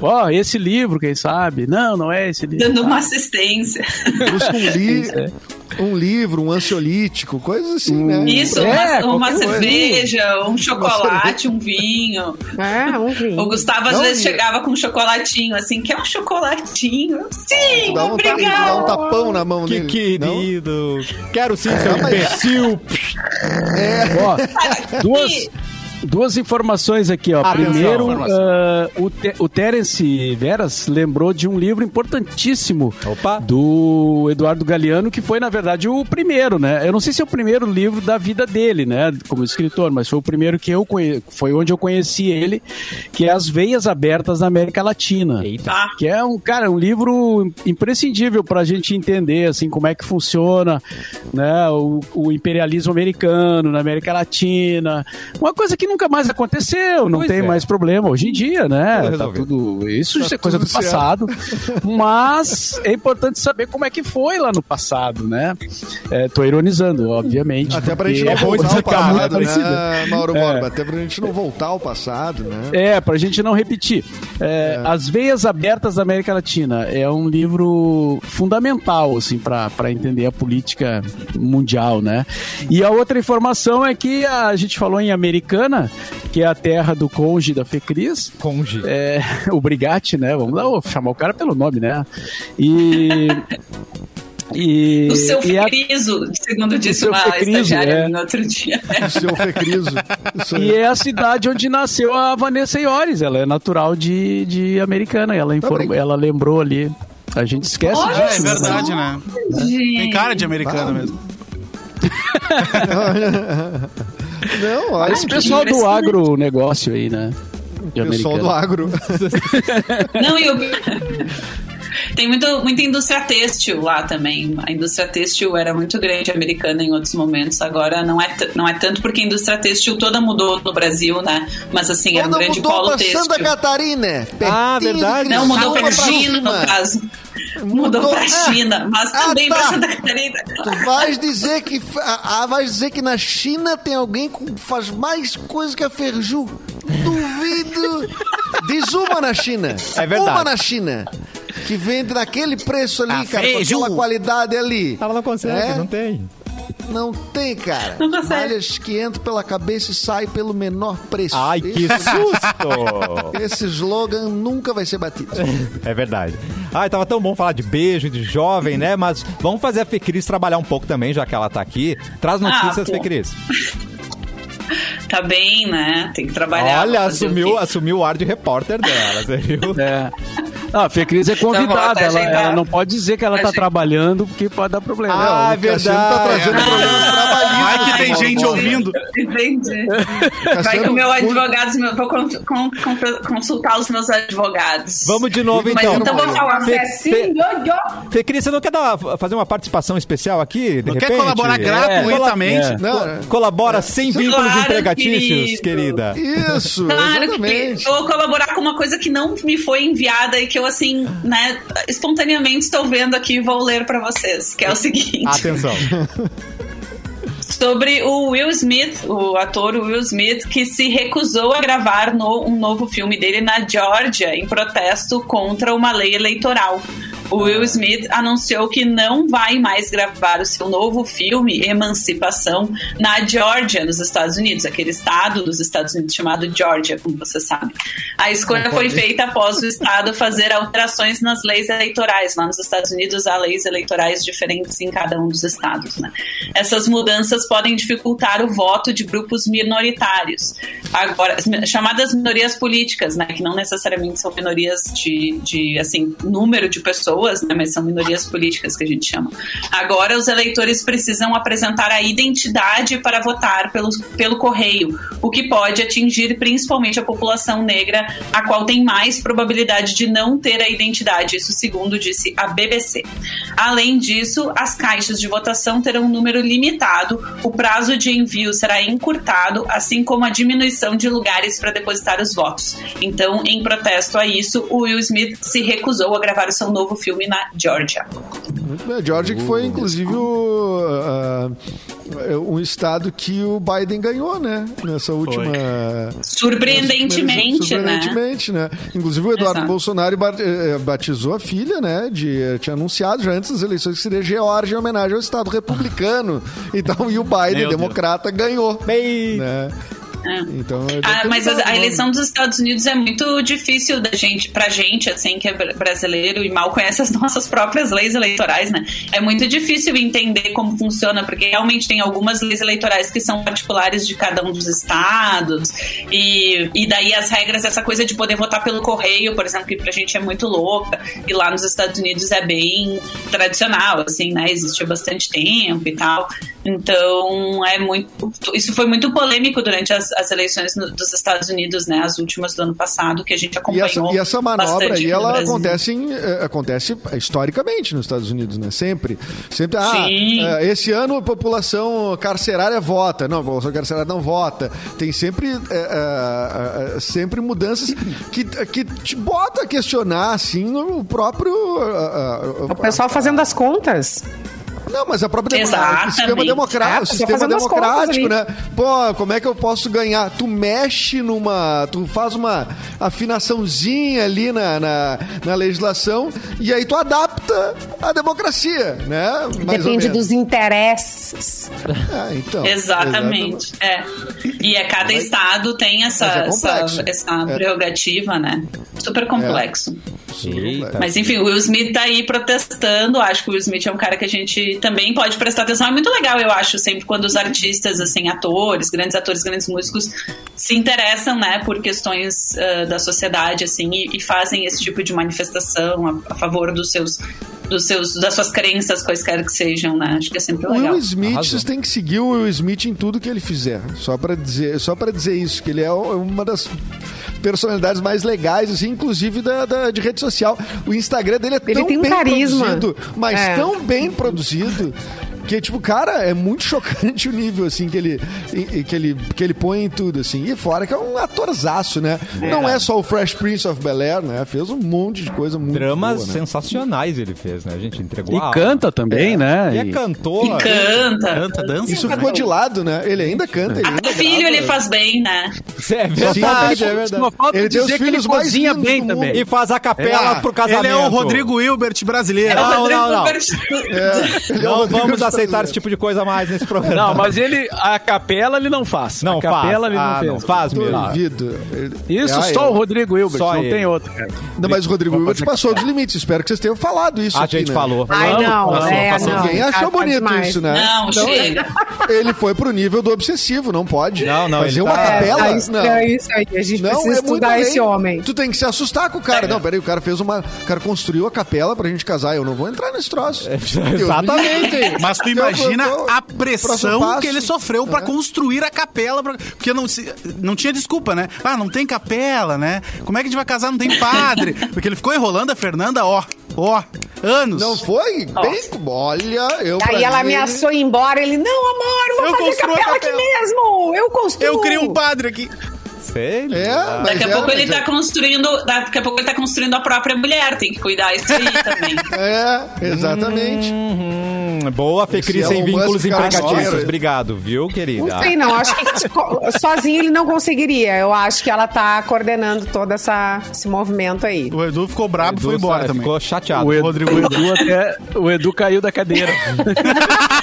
F: ó, esse livro, quem sabe? Não, não é esse livro.
E: Dando uma assistência.
D: Busca um, li Um livro, um ansiolítico, coisas assim, né?
E: Isso,
F: É,
E: uma, uma
F: coisa.
E: cerveja, um chocolate, um vinho.
B: É, um vinho.
E: O Gustavo às
D: Não,
E: vezes
D: e-
E: chegava com um chocolatinho, assim, quer um chocolatinho? Sim,
D: Dá um, tapa, dá um
E: obrigado.
D: tapão na mão
A: Que
D: dele. Não?
A: querido. Quero sim, seu
D: mas-
A: imbecil.
F: Ó, duas, duas informações aqui, ó.
A: Atenção.
F: Primeiro, ah, o, Te- o Terence Veras lembrou de um livro importantíssimo
A: Opa.
F: do Eduardo Galeano, que foi, na verdade, o primeiro, né? Eu não sei se é o primeiro livro da vida dele, né? Como escritor, mas foi o primeiro que eu conhe... foi onde eu conheci ele, que é As Veias Abertas na América Latina.
A: Eita.
E: Ah,
F: Que é um, cara, um livro imprescindível para a gente entender, assim, como é que funciona, né, o, o imperialismo americano na América Latina. Uma coisa que nunca mais aconteceu, não
A: Pois
F: tem
A: é.
F: mais problema hoje em dia, né?
A: Tudo
F: Tá tudo, isso
D: Tá
F: é coisa do passado. Mas é importante saber como é que foi lá no passado, né? É, tô ironizando, obviamente.
D: Até pra gente não
F: é
D: voltar ao passado, né, Mauro
F: É.
D: Borba? Até pra gente não voltar ao passado, né?
F: É, pra gente não repetir. É, As Veias Abertas da América Latina é um livro fundamental, assim, pra entender a política mundial, né? E a outra informação é que a gente falou em Americana, que é a terra do conge da Fecris,
A: Conge.
F: é, o Brigatti, né? Vamos lá, vou chamar o cara pelo nome, né? E... E,
E: o seu
F: e a-
E: segundo disse uma
F: Fecriso,
E: estagiária
F: é.
E: no outro dia.
D: O seu Fecriso.
F: E é a cidade onde nasceu a Vanessa Iores. Ela é natural de, de Americana. Ela,
D: brincando.
F: ela lembrou ali. A gente esquece
E: Olha
G: É, é
F: disso. né?
G: verdade, né? Tem cara de americano mesmo.
D: Não, olha.
F: Esse pessoal do
E: impressionante.
F: agronegócio aí, né? De
D: Pessoal do agro.
E: Não, e o... Tem muito, muita indústria têxtil lá também. A indústria têxtil era muito grande americana em outros momentos. Agora não é, não é tanto porque a indústria têxtil toda mudou no Brasil, né? Mas assim, era um grande
D: mudou
E: polo
D: pra
E: têxtil.
D: Santa Catarina.
A: Ah, verdade.
E: Não, mudou pra
D: Criciúma
E: China, no caso. Mudou,
D: Mudou-
E: pra
D: Ah,
E: China, mas
D: ah,
E: também
D: tá.
E: pra Santa Catarina.
D: Tu vais dizer que ah, ah, vais dizer que na China tem alguém que faz mais coisa que a Ferju? Duvido. Diz uma na China.
A: É verdade.
D: Uma na China. Que vende naquele preço ali,
G: A
D: cara, com
G: Ferju.
D: aquela qualidade ali.
A: Ela não consegue,
D: É?
A: não tem.
D: Não tem, cara.
E: Não consegue.
D: Malhas que entram pela cabeça e saem pelo menor preço.
A: Ai, que
D: Esse-
A: susto!
D: Esse slogan nunca vai ser batido.
A: É verdade. Ai, tava tão bom falar de beijo, de jovem, né? Mas vamos fazer a Fecris trabalhar um pouco também, já que ela tá aqui. Traz notícias,
E: pô.
A: Fecris.
E: Tá bem, né? Tem que trabalhar.
A: Olha,
E: o
A: assumiu,
E: quê?
A: assumiu o ar de repórter dela, você viu?
F: É. Ah, a Fecris é convidada.
E: tá
F: ela, ela não pode dizer que ela tá
E: Agendado.
F: trabalhando, porque pode dar problema.
A: Ah,
D: o Cassiano
A: verdade.
D: tá trazendo problemas trabalhistas.
G: Vai que tem gente ouvindo.
E: Entendi. Vai que o meu advogado, meu- vou con- con- con- consultar os meus advogados.
A: Vamos de novo,
E: Mas
A: então.
E: então vou falar.
A: Fe-
B: Sim,
A: Fecris, você não quer dar, fazer uma participação especial aqui, de
G: Não quer
A: repente?
G: colaborar gratuitamente?
F: É.
D: Não,
A: Colabora sem vínculos
E: Claro,
A: empregatícios,
E: querido.
A: querida.
D: Isso,
E: Claro que
D: exatamente.
E: eu vou colaborar com uma coisa que não me foi enviada e que eu, assim, né, espontaneamente estou vendo aqui e vou ler pra vocês, que é o seguinte.
A: Atenção.
E: sobre o Will Smith, o ator Will Smith, que se recusou a gravar no- um novo filme dele na Geórgia em protesto contra uma lei eleitoral. O Will Smith anunciou que não vai mais gravar o seu novo filme Emancipação na Geórgia, nos Estados Unidos, aquele estado dos Estados Unidos chamado Geórgia, como você sabe. A escolha foi feita após o estado fazer alterações nas leis eleitorais. Lá nos Estados Unidos há leis eleitorais diferentes em cada um dos estados. Né? Essas mudanças podem dificultar o voto de grupos minoritários. Agora, as chamadas minorias políticas, né, que não necessariamente são minorias de, de assim, número de pessoas, né, mas são minorias políticas que a gente chama. Agora, os eleitores precisam apresentar a identidade para votar pelo, pelo correio, o que pode atingir principalmente a população negra, a qual tem mais probabilidade de não ter a identidade, isso segundo disse a BBC. Além disso, as caixas de votação terão um número limitado, o prazo de envio será encurtado, assim como a diminuição de lugares para depositar os votos. Então, em protesto a isso, o Will Smith se recusou a gravar o seu novo filme na Georgia.
D: Muito bem. A Georgia que foi, inclusive, o, ah, um estado que o Biden ganhou, né? Nessa última...
E: Surpreendentemente, né?
D: Surpreendentemente, né? Inclusive o Eduardo
E: Exato.
D: Bolsonaro ba- eh, batizou a filha, né? De, eh, tinha anunciado já antes das eleições que seria Geórgia em homenagem ao Estado republicano. Então, e o Biden,
G: Meu Deus.
D: democrata, ganhou.
A: Bem,
D: Né?
E: É.
D: Então,
E: Ah, mas a, a eleição dos Estados Unidos é muito difícil da gente, pra gente, assim, que é br- brasileiro e mal conhece as nossas próprias leis eleitorais, né? É muito difícil entender como funciona, porque realmente tem algumas leis eleitorais que são particulares de cada um dos estados, e, e daí as regras, essa coisa de poder votar pelo correio, por exemplo, que pra gente é muito louca, e lá nos Estados Unidos é bem tradicional, assim, né? Existe há bastante tempo e tal. Então, é muito. Isso foi muito polêmico durante as, as eleições no- dos Estados Unidos, né? As últimas do ano passado, que a gente
D: E
E: acompanhou.
D: essa, e essa manobra
E: bastante
D: aí, ela
E: Brasil.
D: acontece, em, eh, acontece historicamente nos Estados Unidos, né? Sempre. Sempre, ah,
E: Sim.
D: eh, esse ano a população carcerária vota. Não, a população carcerária não vota. Tem sempre, eh, eh, sempre mudanças que, que te bota a questionar, assim, o próprio... eh, eh,
B: O pessoal fazendo as contas.
D: Não, mas a própria demo-
E: Exatamente.
D: o sistema democrático,
B: É,
D: o
B: tá
D: sistema
B: fazendo as
D: democrático, né? Pô, como é que eu posso ganhar? Tu mexe numa. Tu faz uma afinaçãozinha ali na, na, na legislação e aí tu adapta a democracia, né? Mais
B: Depende dos interesses.
D: É, então,
E: Exatamente. É. E é, cada estado tem essa,
D: é
E: essa, essa
D: É.
E: prerrogativa, né? Super complexo.
A: Eita.
E: Mas enfim, o Will Smith tá aí protestando. Acho que o Will Smith é um cara que a gente também pode prestar atenção. É muito legal, eu acho, sempre quando os artistas, assim, atores, grandes atores, grandes músicos, se interessam, né, por questões ah, da sociedade, assim, e, e fazem esse tipo de manifestação a, a favor dos seus, dos seus, das suas crenças, quaisquer que sejam, né? Acho que é sempre
D: O
E: legal.
D: Will Smith,
A: Arrasou.
D: vocês têm que seguir o Will Smith em tudo que ele fizer. Só pra dizer, só para dizer isso, que ele é uma das personalidades mais legais, assim, inclusive da, da- de rede social. O Instagram dele é
B: Ele
D: tão
B: um
D: bem produzido, mas
B: É.
D: tão bem produzido. Que, tipo, cara, é muito chocante o nível, assim, que ele, que ele, que ele põe em tudo, assim. E fora que é um atorzaço, né? Não é só o Fresh Prince of Bel-Air, né? Fez um monte de coisa muito
A: Dramas
D: boa, né?
A: sensacionais ele fez, né? A gente entregou
F: E
A: a
F: canta também, né?
A: E é cantor.
E: E canta.
G: Canta, dança.
D: Isso ficou de lado, né? Ele ainda canta, ele ainda
E: filho
D: grava.
E: ele faz bem, né?
A: É verdade, é verdade.
F: Falta
D: Ele tem os
F: dizer que ele cozinha bem também.
A: E faz a capela
D: É.
A: pro casamento.
G: Ele é o Rodrigo Hilbert brasileiro.
A: Não,
E: Rodrigo
A: não, não.
E: Hilbert-
D: É, ele é o
A: Não
D: Rodrigo
A: vamos aceitar esse tipo de coisa mais nesse programa.
F: Não, mas ele, a capela ele não faz.
A: Não
F: a capela
A: faz.
F: ele não
A: Ah,
F: fez.
A: não faz mesmo.
D: Duvido.
F: Isso
D: Ah,
F: só
D: é.
F: o Rodrigo Hilbert,
A: Só
F: não
A: ele.
F: tem outro, cara.
D: Não, mas o Rodrigo Hilbert passou dos limites. Espero que vocês tenham falado isso
A: A
D: aqui,
A: gente
D: né?
A: falou.
B: Ai, não.
F: passou,
B: é,
F: passou.
B: não.
D: Ninguém achou bonito
B: demais.
D: isso, né?
E: Não,
D: Então,
E: chega.
D: Ele foi pro nível do obsessivo, não pode.
A: Não, não,
D: Fazer uma
A: tá-
B: É,
D: capela.
B: tá
D: não.
B: estranho isso aí. A gente
D: Não,
B: precisa
D: é muito
B: estudar esse homem.
D: Tu tem que se assustar com o cara. Não, peraí, o cara fez uma. O cara construiu a capela pra gente casar. Eu não vou entrar nesse troço.
A: Exatamente.
G: Mas tu
D: Eu-
G: imagina
D: eu-
G: a pressão que ele sofreu pra
D: É.
G: construir a capela. pra- Porque não, se- não tinha desculpa, né? Ah, não tem capela, né? Como é que a gente vai casar? Não tem padre. Porque ele ficou enrolando a Fernanda, ó, ó, anos.
D: Não foi? Bem, olha, eu.
B: Aí ela
D: mim, ele-
B: ameaçou ir embora. Ele, não, amor, vou
G: Eu
B: fazer
G: construo a
B: capela aqui
G: capela.
B: mesmo. Eu construo.
G: Eu criei um padre aqui.
A: Sei
D: É,
E: Daqui a
D: é,
E: pouco ele
D: mas
E: tá construindo. Daqui a pouco ele tá construindo a própria mulher. Tem que cuidar isso aí também.
D: É, exatamente.
A: Hum, boa, Fê
D: Esse
A: Cris, sem
D: Elon
A: vínculos
D: Musk, cara,
A: empregatícios. Obrigado, viu, querida?
B: Não sei, não. Acho que sozinho ele não conseguiria. Eu acho que ela tá coordenando todo essa, esse movimento aí.
G: O Edu ficou brabo e foi embora
A: sa-
G: também.
A: Ficou chateado.
F: O Edu, o Edu até, o Edu caiu da cadeira.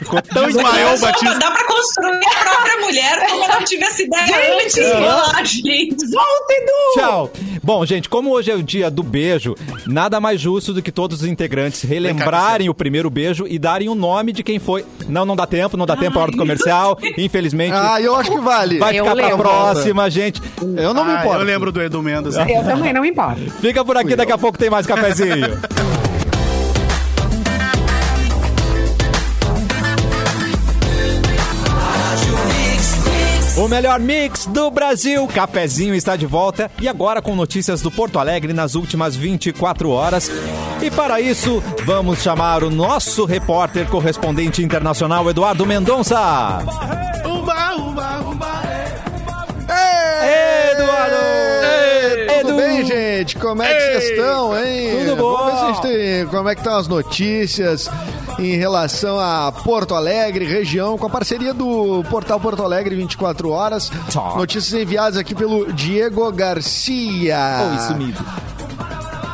A: Ficou tão
G: Desmaiou o
E: Só
G: Batista.
E: Dá pra construir a própria mulher como eu não tive essa ideia antes. Lá, gente.
B: Volta, Edu!
A: Tchau. Bom, gente, como hoje é o dia do beijo, nada mais justo do que todos os integrantes relembrarem o primeiro beijo e darem o nome de quem foi. Não, não dá tempo, não dá tempo, é hora do comercial. Infelizmente,
D: Ah, eu acho que vale.
A: vai
B: Eu
A: ficar pra
B: lembro.
A: próxima, gente.
D: Eu não me
G: Ah,
D: importo.
G: eu lembro do Edu Mendes.
B: Eu também não me importo.
A: Fica por aqui, daqui a pouco tem mais cafezinho. melhor mix do Brasil, Cafezinho está de volta e agora com notícias do Porto Alegre nas últimas 24 horas. E para isso, vamos chamar o nosso repórter correspondente internacional, Eduardo Mendonça.
G: Uba, uba.
A: Eduardo!
D: Tudo bem, gente? Como é que vocês estão, hein?
A: Tudo bom?
D: Como é que estão as notícias em relação a Porto Alegre, região, com a parceria do Portal Porto Alegre 24 Horas. Notícias enviadas aqui pelo Diego Garcia.
A: Oi, sumido.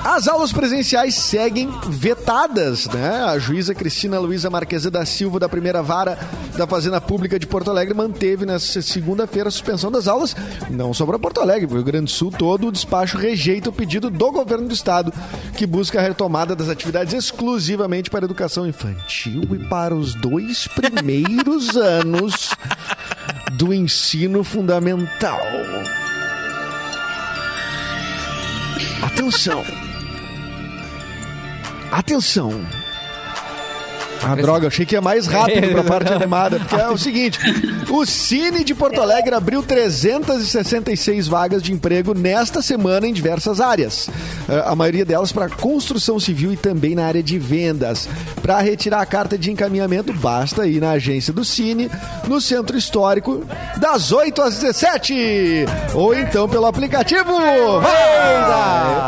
D: As aulas presenciais seguem vetadas, né? A juíza Cristina Luiza Marquesa da Silva, da primeira vara da Fazenda Pública de Porto Alegre, manteve nessa segunda-feira a suspensão das aulas, não só para Porto Alegre, para o Rio Grande do Sul todo. O despacho rejeita o pedido do governo do estado, que busca a retomada das atividades exclusivamente para a educação infantil e para os dois primeiros anos do ensino fundamental. Atenção! Atenção! Ah, droga, achei que ia mais rápido pra parte animada, porque é o seguinte: o Cine de Porto Alegre abriu 366 vagas de emprego nesta semana em diversas áreas. Eh, A maioria delas para construção civil e também na área de vendas. Para retirar a carta de encaminhamento, basta ir na agência do Cine, no centro histórico, das 8 às 17. Ou então pelo aplicativo. Aplicativo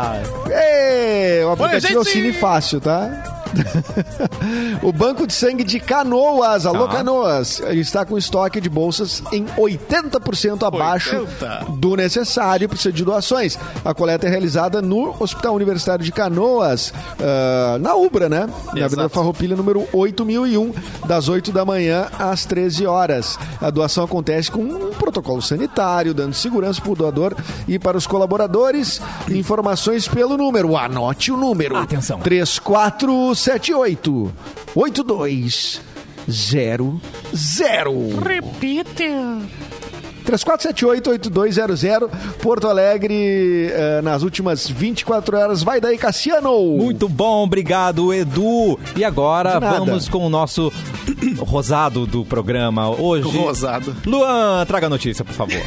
D: é o
G: gente!
D: Cine Fácil, tá? o Banco de Sangue de Canoas, alô Canoas, está com estoque de bolsas em 80% abaixo
G: 80.
D: do necessário para de doações. A coleta é realizada no Hospital Universitário de Canoas, ah, na Ubra, né? Na Avenida Farroupilha, número 8001, das 8 da manhã às 13 horas. A doação acontece com protocolo sanitário, dando segurança para o doador e para os colaboradores. Informações pelo número, anote o número.
A: Atenção.
D: 3478 8200.
C: Repita.
D: 3478-8200, Porto Alegre, eh, nas últimas 24 horas. Vai daí, Cassiano!
A: Muito bom, obrigado, Edu. E agora vamos com o nosso rosado do programa hoje.
G: Rosado.
A: Luan, traga a notícia, por favor.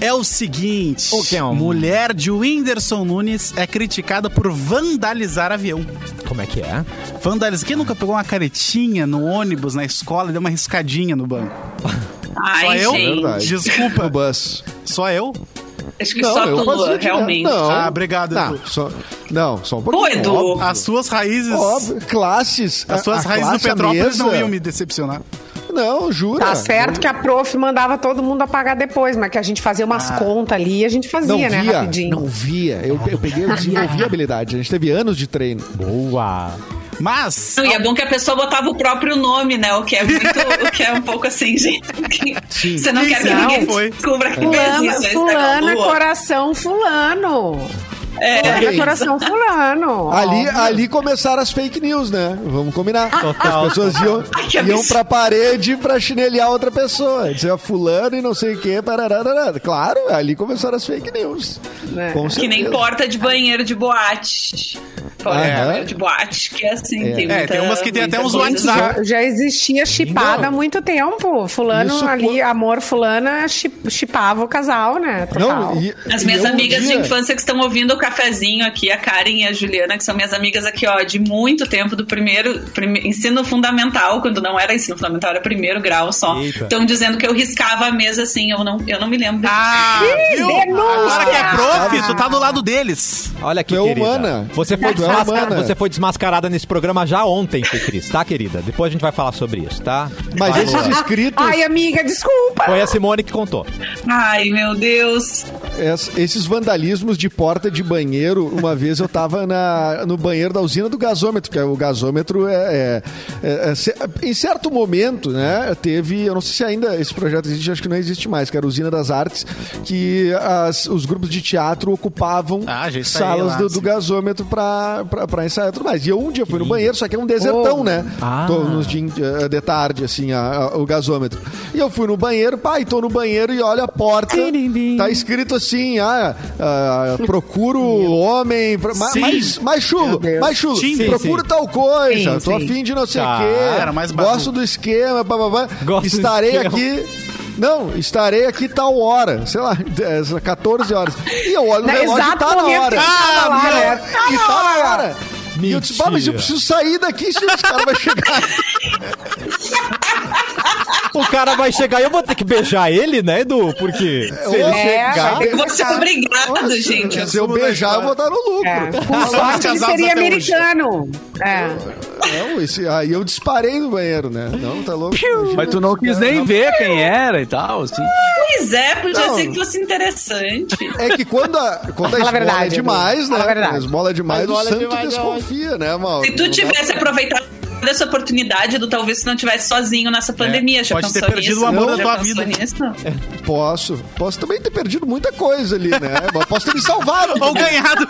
G: É o seguinte:
A: O que é um-
G: mulher de Whindersson Nunes é criticada por vandalizar avião.
A: Como é que é?
G: Vandalizar. Quem nunca pegou uma caretinha no ônibus, na escola e deu uma riscadinha no banco?
E: Ai,
G: Só eu?
D: Verdade.
G: Desculpa.
D: No bus.
G: Só eu?
E: Acho que só tu,
D: direto.
E: realmente.
D: Não,
G: Ah, obrigado,
D: não,
G: Edu.
D: só, não, só um pouquinho.
E: Pô, Edu.
D: Óbvio,
G: As suas raízes.
D: óbvio, classes.
G: As suas
D: a- a
G: raízes do
D: a
G: Petrópolis não
D: mesa.
G: iam me decepcionar.
D: Não, jura.
B: Tá certo que a prof mandava todo mundo apagar depois, mas que a gente fazia umas contas ali e a gente
D: Não
B: fazia, né,
D: via,
B: rapidinho.
D: não via. Eu, eu peguei, eu desenvolvi a habilidade. A gente teve anos de treino.
A: Boa.
G: Mas.
E: Não, E é bom que a pessoa botava o próprio nome, né? O que é muito, o que é um pouco assim, gente. Você não quer que ninguém
G: foi.
E: descubra que fez
B: Fulana,
E: isso. aí
B: fulana,
E: você Lua.
B: coração fulano.
E: É,
B: Fulana, coração fulano.
D: Ali, ali começaram as fake news, né? Vamos combinar.
A: Total.
D: As pessoas iam,
E: que
D: iam pra parede pra chinelhar outra pessoa. Dizia fulano e não sei o que. Claro, ali começaram as fake news.
B: É.
D: Com
E: que nem porta de banheiro de boate. De
D: Aham.
E: banheiro de boate, que é assim,
D: É.
E: tem
G: É,
E: muita,
G: tem umas que tem até uns. WhatsApp.
B: Já, já existia chipada há muito tempo. Fulano
D: Isso
B: ali,
D: co-
B: amor fulana, chip- chipava o casal, né? Total.
D: Não, e,
E: As minhas amigas
D: dia-
E: de infância que estão ouvindo o cafezinho aqui, a Karen e a Juliana, que são minhas amigas aqui, ó, de muito tempo, do primeiro prime- ensino fundamental, quando não era ensino fundamental, era primeiro grau só. Estão dizendo que eu riscava a mesa assim, eu não, eu não me lembro.
G: Ah,
B: denúncia!
G: Agora que é prof, tu tá do lado deles.
A: Olha aqui,
D: Tu é
A: querida.
D: humana.
A: Você foi,
D: Tu é
A: você foi desmascarada nesse programa já ontem, Cris, tá, querida? Depois a gente vai falar sobre isso, tá?
D: Mas
A: Vai,
D: esses inscritos,
B: Ai, amiga, desculpa.
A: Foi a Simone que contou.
E: Ai, meu Deus.
D: Es- esses vandalismos de porta de banheiro, uma vez eu tava na, no banheiro da usina do gasômetro, que é- o gasômetro é, é- é- é Em certo momento, né, teve, eu não sei se ainda esse projeto existe, acho que não existe mais, que era a Usina das Artes, que as- os grupos de teatro ocupavam
G: Ah,
D: salas
G: lá,
D: do, do gasômetro pra, pra, pra ensaiar tudo mais. E eu um dia fui no banheiro, só que é um desertão,
B: Oh.
D: né?
A: Ah.
D: Tô nos din- eh, de tarde, assim, a- a- o gasômetro. E eu fui no banheiro, pai, tô no banheiro e olha a porta, tá escrito assim, ah, ah, procuro homem, ma-
G: Sim.
D: mais, mais chulo, mais chulo,
G: Sim,
D: procuro
A: sim.
D: tal coisa,
B: Sim,
D: tô
B: sim.
D: afim de não sei o
A: Tá.
D: quê, gosto do esquema, bababá.
A: Gosto do
D: estarei
A: esquema.
D: aqui... Não, estarei aqui tal hora, sei lá, 10, 14 horas. E eu olho no relógio e tá na hora.
B: lá,
D: não,
B: né?
D: e tá na hora. E eu disse, pá, mas eu
A: Mentira.
D: preciso sair daqui, senão os caras vão chegar.
A: o cara vai chegar e eu vou ter que beijar ele, né, Edu? Porque se ele
B: É,
A: chegar...
E: Eu vou ser obrigado, gente.
D: Se eu beijar, eu vou estar no lucro.
B: É. Com sorte ele seria americano. É.
D: Não, esse, aí eu disparei no banheiro, né? Não, tá louco? Imagina.
F: Mas tu não quis nem ver quem era e tal, assim.
E: Pois é, podia
D: Não.
E: ser que fosse interessante.
D: É que quando a, quando a
B: Fala a
D: esmola
B: verdade,
D: é demais,
B: a
D: né?
B: verdade.
D: A esmola é demais,
A: A
D: o
A: é
D: santo
A: demais,
D: desconfia, né, Mauro?
E: Se tu
D: Não
E: tivesse aproveitado essa oportunidade, do talvez tu não estivesse sozinho nessa pandemia. Já
G: pode ter perdido
E: nisso?
G: o amor da
E: Já
G: tua vida.
E: nisso?
D: Posso. Posso também ter perdido muita coisa ali, né? Posso ter me salvado.
G: Ou ganhado.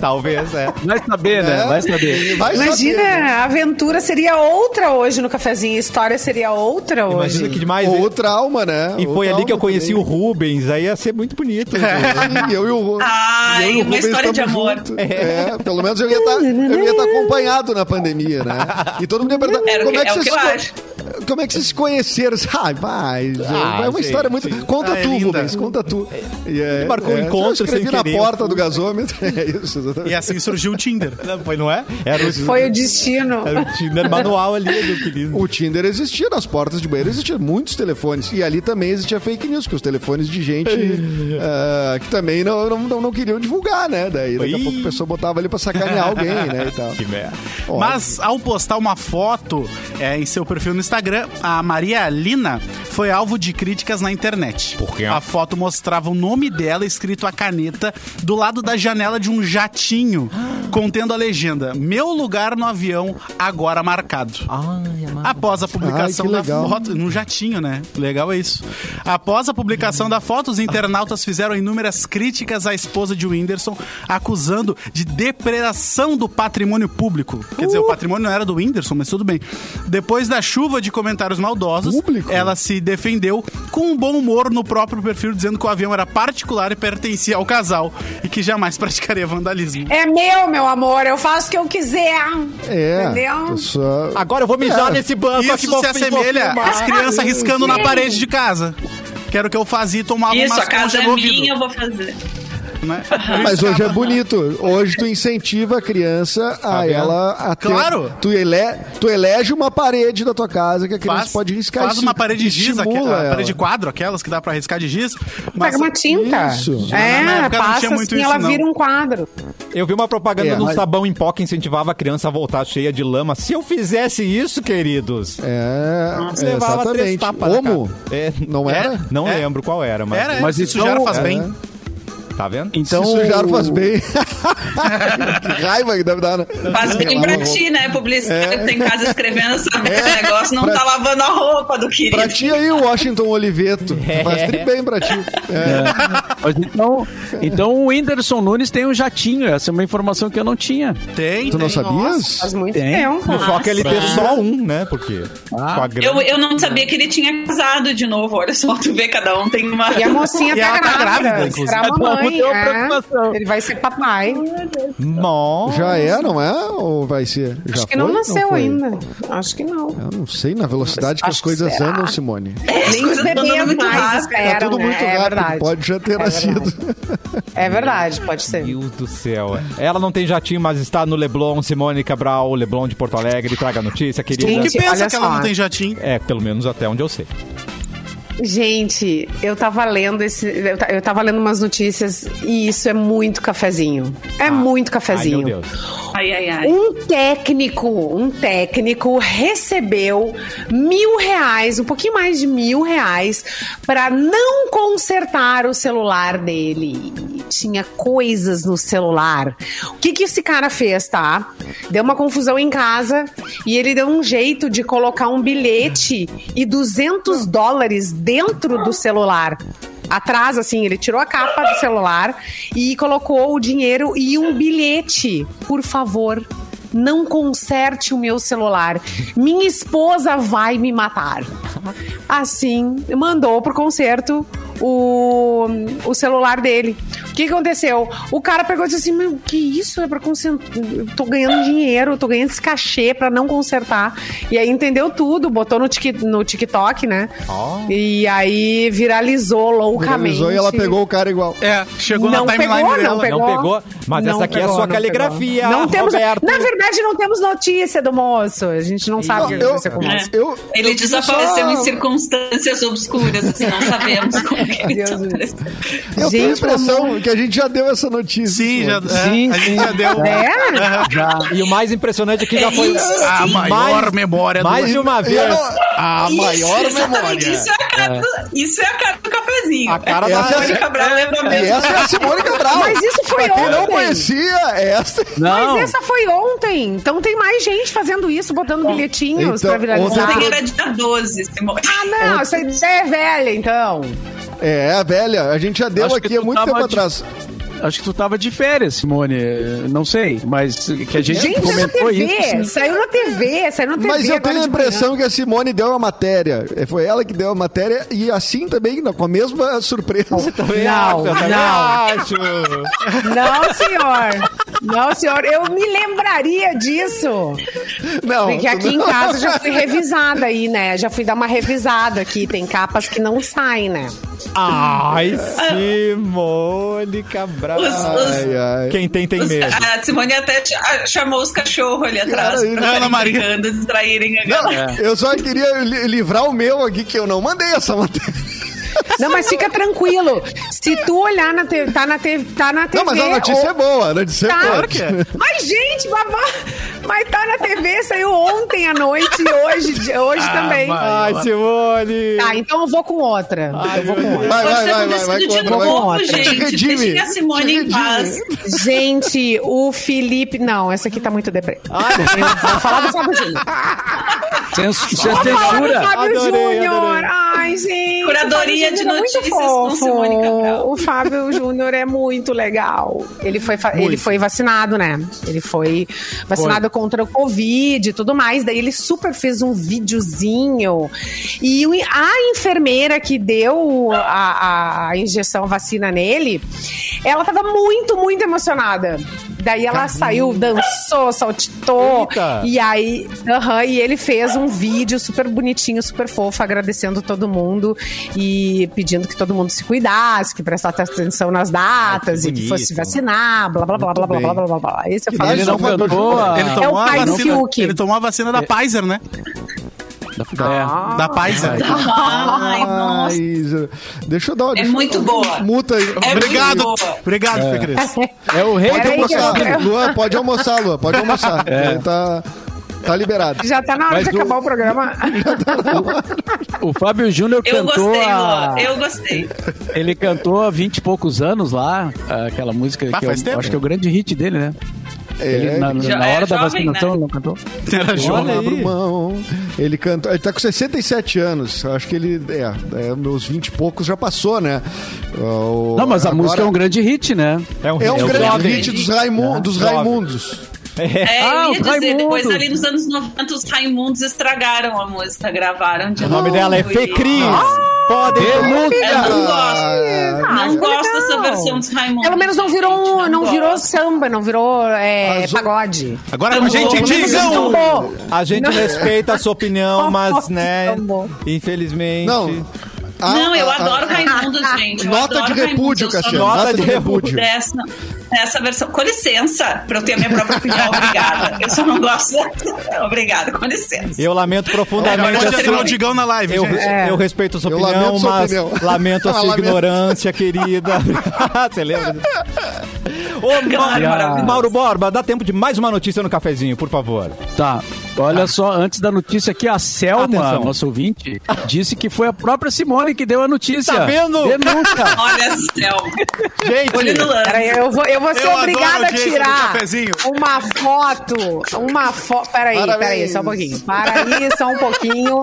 A: Talvez, é.
F: Vai saber, né?
D: É.
F: Vai saber.
D: Vai
B: Imagina,
D: saber, né?
B: a aventura seria outra hoje no cafezinho, a história seria outra hoje.
A: Imagina que demais.
D: Ou o trauma, né?
A: E foi ali
D: trauma
A: que eu conheci
D: também.
A: o Rubens, aí ia ser muito bonito.
D: Sim, eu e o Ru-
E: Ai,
D: eu e o
E: uma
D: Rubens
E: história de amor.
D: É, pelo menos eu ia estar acompanhado na pandemia, né? E todo mundo ia perguntar, como
E: que-
D: é que,
E: é que
D: co-
E: acho.
D: Como é que vocês se conheceram? Ai, vai.
A: Ah,
D: é uma
A: gente,
D: história muito... Conta
G: Ah, é
D: tu,
G: linda.
D: Rubens, conta tu. E é,
A: Ele marcou um
D: é,
A: encontro sem
D: na
A: querer.
D: porta do gasômetro. É isso, exatamente.
G: E assim surgiu o Tinder.
A: Não, foi, não é? Era o,
B: Foi o destino.
A: era o Tinder manual ali, meu querido.
D: O Tinder existia nas portas de banheiro, existiam muitos telefones. E ali também existia fake news, que os telefones de gente ah, que também não, não, não, não queriam divulgar, né? Daí daqui a pouco a pessoa botava ali pra sacanear alguém, né? E tal.
A: Que merda.
D: Óbvio.
G: Mas ao postar uma foto é, em seu perfil no Instagram, a Maria Lina foi alvo de críticas na internet.
A: Por quê?
G: A foto mostrava o nome dela escrito a caneta do lado da janela de um jatinho, contendo a legenda: Meu lugar no avião agora marcado.
A: Ai.
G: Após a publicação
D: Ai,
G: da
D: legal.
G: foto, num jatinho, né? Legal é isso. Após a publicação da foto, os internautas fizeram inúmeras críticas à esposa de Whindersson, acusando de depredação do patrimônio público. Quer dizer, o patrimônio não era do Whindersson, mas tudo bem. Depois da chuva de comentários maldosos,
D: Público?
G: ela se defendeu com um bom humor no próprio perfil, dizendo que o avião era particular e pertencia ao casal e que jamais praticaria vandalismo.
B: É meu, meu amor, eu faço o que eu quiser.
D: É.
B: Entendeu?
D: Pessoa...
A: Agora eu vou mijar
D: É.
A: nesse banco aqui.
G: Isso se assemelha às crianças riscando na parede de casa. Que era o que eu fazia e tomava
E: Isso,
G: uma
E: a casa é minha, eu vou fazer.
G: Né?
D: Mas hoje é bonito. Hoje tu incentiva a criança a
A: vendo?
D: ela a ter-
G: Claro.
D: Tu, ele... tu elege uma parede da tua casa que a criança
G: Faz,
D: pode riscar.
G: faz
D: Isso
G: uma parede de giz, aqui,
D: estimula
G: a
D: ela.
G: parede de quadro, aquelas que dá pra riscar de giz. Mas
B: Pega uma tinta.
D: Isso.
G: Na
B: É,
G: época não
B: passa
G: tinha muito
B: assim,
G: isso,
B: ela
G: não.
B: vira um quadro.
A: Eu vi uma propaganda
D: É,
A: de um
D: mas-
A: sabão em pó que incentivava a criança a voltar cheia de lama. Se eu fizesse isso, queridos,
D: É,
A: levava três
D: exatamente.
A: tapas na
D: Como?
A: É,
D: Não era?
A: Não
G: É.
A: lembro qual era, mas...
G: era,
F: Mas então-
G: sujar faz
D: É.
G: bem.
A: Tá vendo?
F: Então,
D: Se sujar faz bem. que raiva que deve dar, né?
E: Faz bem pra ti, né? Publicitário que tem casa escrevendo sobre esse negócio, não tá lavando a roupa do querido.
D: Pra ti aí, o Washington Oliveto. Faz tri bem pra ti. É.
F: Mas então, então o Whindersson Nunes tem um jatinho. Essa é uma informação que eu não tinha.
G: Tem,
D: Tu não
G: tem.
D: sabias?
B: Faz muito
F: Tem.
B: tempo.
A: Só que ele ter só um, né? Porque
F: Ah.
E: Eu, eu não sabia que ele tinha casado de novo. Olha só, tu vê, cada um tem uma.
B: E a mocinha
G: E
B: tá
G: ela tá
B: grávida.
G: grávida.
B: Será mamãe.
F: Uma
B: é.
F: preocupação.
B: Ele vai ser papai.
A: Nossa.
D: Já é, não é? Ou vai ser? Já
B: Acho que
D: foi?
B: não nasceu
D: foi?
B: ainda. Acho que não.
D: Eu não sei na velocidade que
B: Acho
D: as coisas
B: que
D: andam, Simone.
B: Nem os bebês
E: muito
B: mais
E: rápido.
B: esperam,
D: Tá tudo
B: né?
D: muito
B: é
D: rápido.
B: verdade.
D: Pode já ter
B: É
D: nascido.
B: É verdade, pode ser.
A: Meu Deus do céu. Ela não tem jatinho, mas está no Leblon, Simone Cabral, Leblon de Porto Alegre. Traga a notícia, querida.
G: Tu que pensa
B: olha
G: que ela não tem jatinho?
A: É, pelo menos até onde eu sei.
B: Gente, eu tava lendo esse. Eu ta- eu tava lendo umas notícias e isso é muito cafezinho. É muito
A: Ai,
B: cafezinho.
A: meu Deus.
E: Ai, ai, ai.
B: Um técnico, um técnico recebeu mil reais, um pouquinho mais de mil reais, para não consertar o celular dele. Tinha coisas no celular. O que, que esse cara fez, tá? Deu uma confusão em casa e ele deu um jeito de colocar um bilhete e 200 dólares dentro do celular. Atrás, assim, ele tirou a capa do celular e colocou o dinheiro e um bilhete. Por favor, não conserte o meu celular. Minha esposa vai me matar. Assim, mandou pro concerto o, o celular dele. O que aconteceu? O cara pegou e disse assim: Meu, que isso? É pra consertar. Tô ganhando dinheiro, tô ganhando esse cachê pra não consertar. E aí entendeu tudo, botou no, tic, no TikTok, né? E aí viralizou loucamente.
D: Viralizou e ela pegou o cara igual.
G: É, chegou
B: Não
G: na timeline
B: pegou,
G: dela.
B: não pegou.
A: Não pegou? Mas
B: Não
A: essa aqui é a
B: pegou,
A: sua
B: não
A: caligrafia,
B: pegou. Não temos,
A: Roberto.
B: na verdade, não temos notícia do moço. A gente não sabe o que
D: eu-
B: aconteceu com o moço.
D: Eu,
E: Ele
D: eu
E: desapareceu
D: só-
E: em circunstâncias obscuras, assim, não sabemos como
D: Eu tenho a
B: Gente,
D: impressão que a gente já deu essa notícia.
G: Sim, já, é,
F: Sim,
G: a gente já deu.
B: É?
F: Já.
A: E o mais impressionante é que já foi.
G: A maior memória do-
A: Mais de uma vez.
G: A maior memória.
E: Isso é a cara, do, isso é a cara do cafezinho.
A: A cara
E: é
A: da-
E: a Simone Cabral lembra
D: E
E: mesmo.
D: essa é a Simone Cabral.
B: Mas isso foi
D: pra quem não
B: ontem.
D: conhecia, essa.
F: Não.
B: Mas essa foi ontem. Então tem mais gente fazendo isso, botando bilhetinhos
D: então,
B: pra viralizar.
D: ontem
E: Ontem era dia 12, Simone.
B: Ah, não, essa ideia é velha, então.
D: É, a velha. A gente já deu
F: Acho
D: aqui há muito tempo
F: de-
D: atrás.
F: Acho que tu tava de férias, Simone. Não sei, mas que a gente,
B: Gente, saiu na
F: comentou
B: TV,
F: isso.
B: saiu na TV, saiu na TV.
D: Mas eu tenho a impressão que a Simone deu a matéria. É, Foi ela que deu a matéria e assim também, com a mesma surpresa.
A: Também
B: Não,
A: também
B: não. manhã. Não, senhor. Não, senhor. Eu me lembraria disso.
D: Não.
B: Porque aqui em casa já fui revisada aí, né? Já fui dar uma revisada aqui. Tem capas que não saem, né?
A: Ai, Simone Cabral.
E: Os- os-
D: Ai, ai.
A: Quem tem, tem
E: Os-
A: medo.
E: a Simone até chamou os cachorros ali atrás
D: Cara,
E: pra
G: Ana Maria.
E: distraírem a
D: Não,
E: galera.
D: eu só queria li- livrar o meu aqui, que eu não mandei essa matéria.
B: Não, mas fica tranquilo. Se tu olhar na TV, tá na TV, tá na TV.
D: Não, mas a notícia
B: ou-
D: é boa, a notícia
B: Tá.
D: é boa.
G: É.
B: Mas, gente, babá, mas tá na TV, saiu ontem à noite e hoje, hoje
G: Ah,
B: também.
G: vai.
A: Ai, Simone.
B: Tá, então eu vou com outra. eu vou com outra.
D: Vai, vai, vai, vai, vai,
E: acontecido de
D: vai,
B: Te
E: gente.
D: redime,
E: Deixem a Simone
D: te
E: em paz.
B: Gente, o Felipe. Não, essa aqui tá muito deprê. Eu vou falar do Fábio Júnior.
F: Cens- Isso é
B: Vou falar do
F: censura.
B: Fábio
A: Adorei,
B: Júnior. Ai, gente.
E: Curadoria
B: o Fábio
E: de
B: Júnior é muito
E: notícias com
B: fofo.
E: Simone Cabral.
B: O Fábio Júnior é muito legal. Ele foi, fa- ele foi vacinado, né? Ele foi vacinado contra o Covid e tudo mais. Daí ele super fez um videozinho. E a enfermeira que deu a, a injeção vacina nele, ela tava muito, muito emocionada. Daí ela saiu, dançou, saltitou.
A: Eita.
B: E aí, aham, e ele fez um vídeo super bonitinho, super fofo, agradecendo todo mundo e pedindo que todo mundo se cuidasse, que prestasse atenção nas datas
A: Ai,
B: e
A: que
B: que fosse vacinar, blá blá blá blá blá blá blá blá blá. Esse é o
D: Mas
B: Fábio
F: Ele não cantou.
G: Ele
B: É
G: tomou,
B: o
G: a
B: pai do
G: vacina,
B: Fiuk.
G: ele tomou a vacina da Pfizer, né?
F: É.
G: Da Pfizer.
E: Ai, nossa.
D: Ai, deixa eu dar uma.
E: É
D: eu
E: muito
D: uma
E: boa.
D: Multa aí.
E: É
G: Obrigado.
E: boa.
G: Obrigado, Fê Cris.
F: É o rei
D: Pode
B: eu-
D: almoçar.
B: eu-
D: Luan, pode almoçar, Luan. Pode almoçar. Ele Tá, tá liberado.
B: Já tá na hora
F: Mas
B: de
F: o-
B: acabar o programa.
F: O Fábio Júnior
E: Eu
F: cantou
E: gostei,
F: a...
E: Eu gostei.
F: Ele cantou há 20 e poucos anos lá, aquela música
G: Ah,
F: que eu
G: faz tempo.
F: acho que é o grande hit dele, né? Ele,
D: É,
F: na,
E: Já
F: na
E: é
F: hora da
E: jovem,
F: vacinação,
E: né?
F: não cantou?
G: Era
A: Olha
G: jovem.
D: Mão. Ele canta. Ele tá com 67 anos. Acho que ele. É, é, meus 20 e poucos já passou, né? O-
F: Não, mas a
D: agora-
F: música é um grande hit, né?
A: É um,
D: É um
A: é um
D: grande
A: jovem.
D: hit dos, Raimu- dos
A: Jovem.
D: Raimundos.
E: É,
F: Ah,
E: eu ia dizer,
F: Raimundos.
E: depois ali nos anos 90, os Raimundos estragaram a música, gravaram de
A: O
E: novo.
A: nome dela é
E: e-
A: Fê Cris. Pode.
E: Eu não gosto.
B: Ah,
E: não gosto
B: legal.
E: dessa versão dos Raimundos.
B: Pelo menos não virou,
E: gente,
B: não, virou
E: gosto.
B: samba, não virou é, pagode.
G: Agora com a gente, digam!
A: A gente respeita a sua opinião, mas, né, infelizmente...
D: Não. A-
E: Não, eu
D: a-
E: adoro
D: a-
E: Raimundos, gente. eu
D: Nota
E: adoro
D: de repúdio, Cassiano.
A: Nota
D: Nota
A: de
D: repúdio.
E: Dessa, dessa versão. Com licença, pra eu ter a minha própria opinião. Obrigada. Eu só não gosto. Obrigada, com licença.
A: Eu lamento profundamente
G: Pode assinar o Digão na live,
A: Eu,
G: gente.
A: eu respeito a sua
D: Eu
A: opinião,
D: lamento sua
A: mas
D: opinião.
A: lamento a
D: Ah,
A: sua
D: lamento.
A: ignorância, querida. Você lembra? Ô,
E: Claro,
A: Ma-
E: maravilhoso.
A: Mauro Borba, dá tempo de mais uma notícia no cafezinho, por favor.
F: Tá. Olha só, antes da notícia aqui, a Selma,
A: Atenção.
F: nosso ouvinte, disse que foi a própria Simone que deu a notícia.
A: Tá vendo?
F: Denúncia.
E: Olha.
A: Gente,
E: Olho no lance.
B: Peraí, eu vou, eu vou ser
G: Eu
B: obrigada
G: a
B: a tirar uma foto. Uma foto. Peraí,
D: Parabéns.
B: peraí, só um pouquinho. Para aí, só um pouquinho.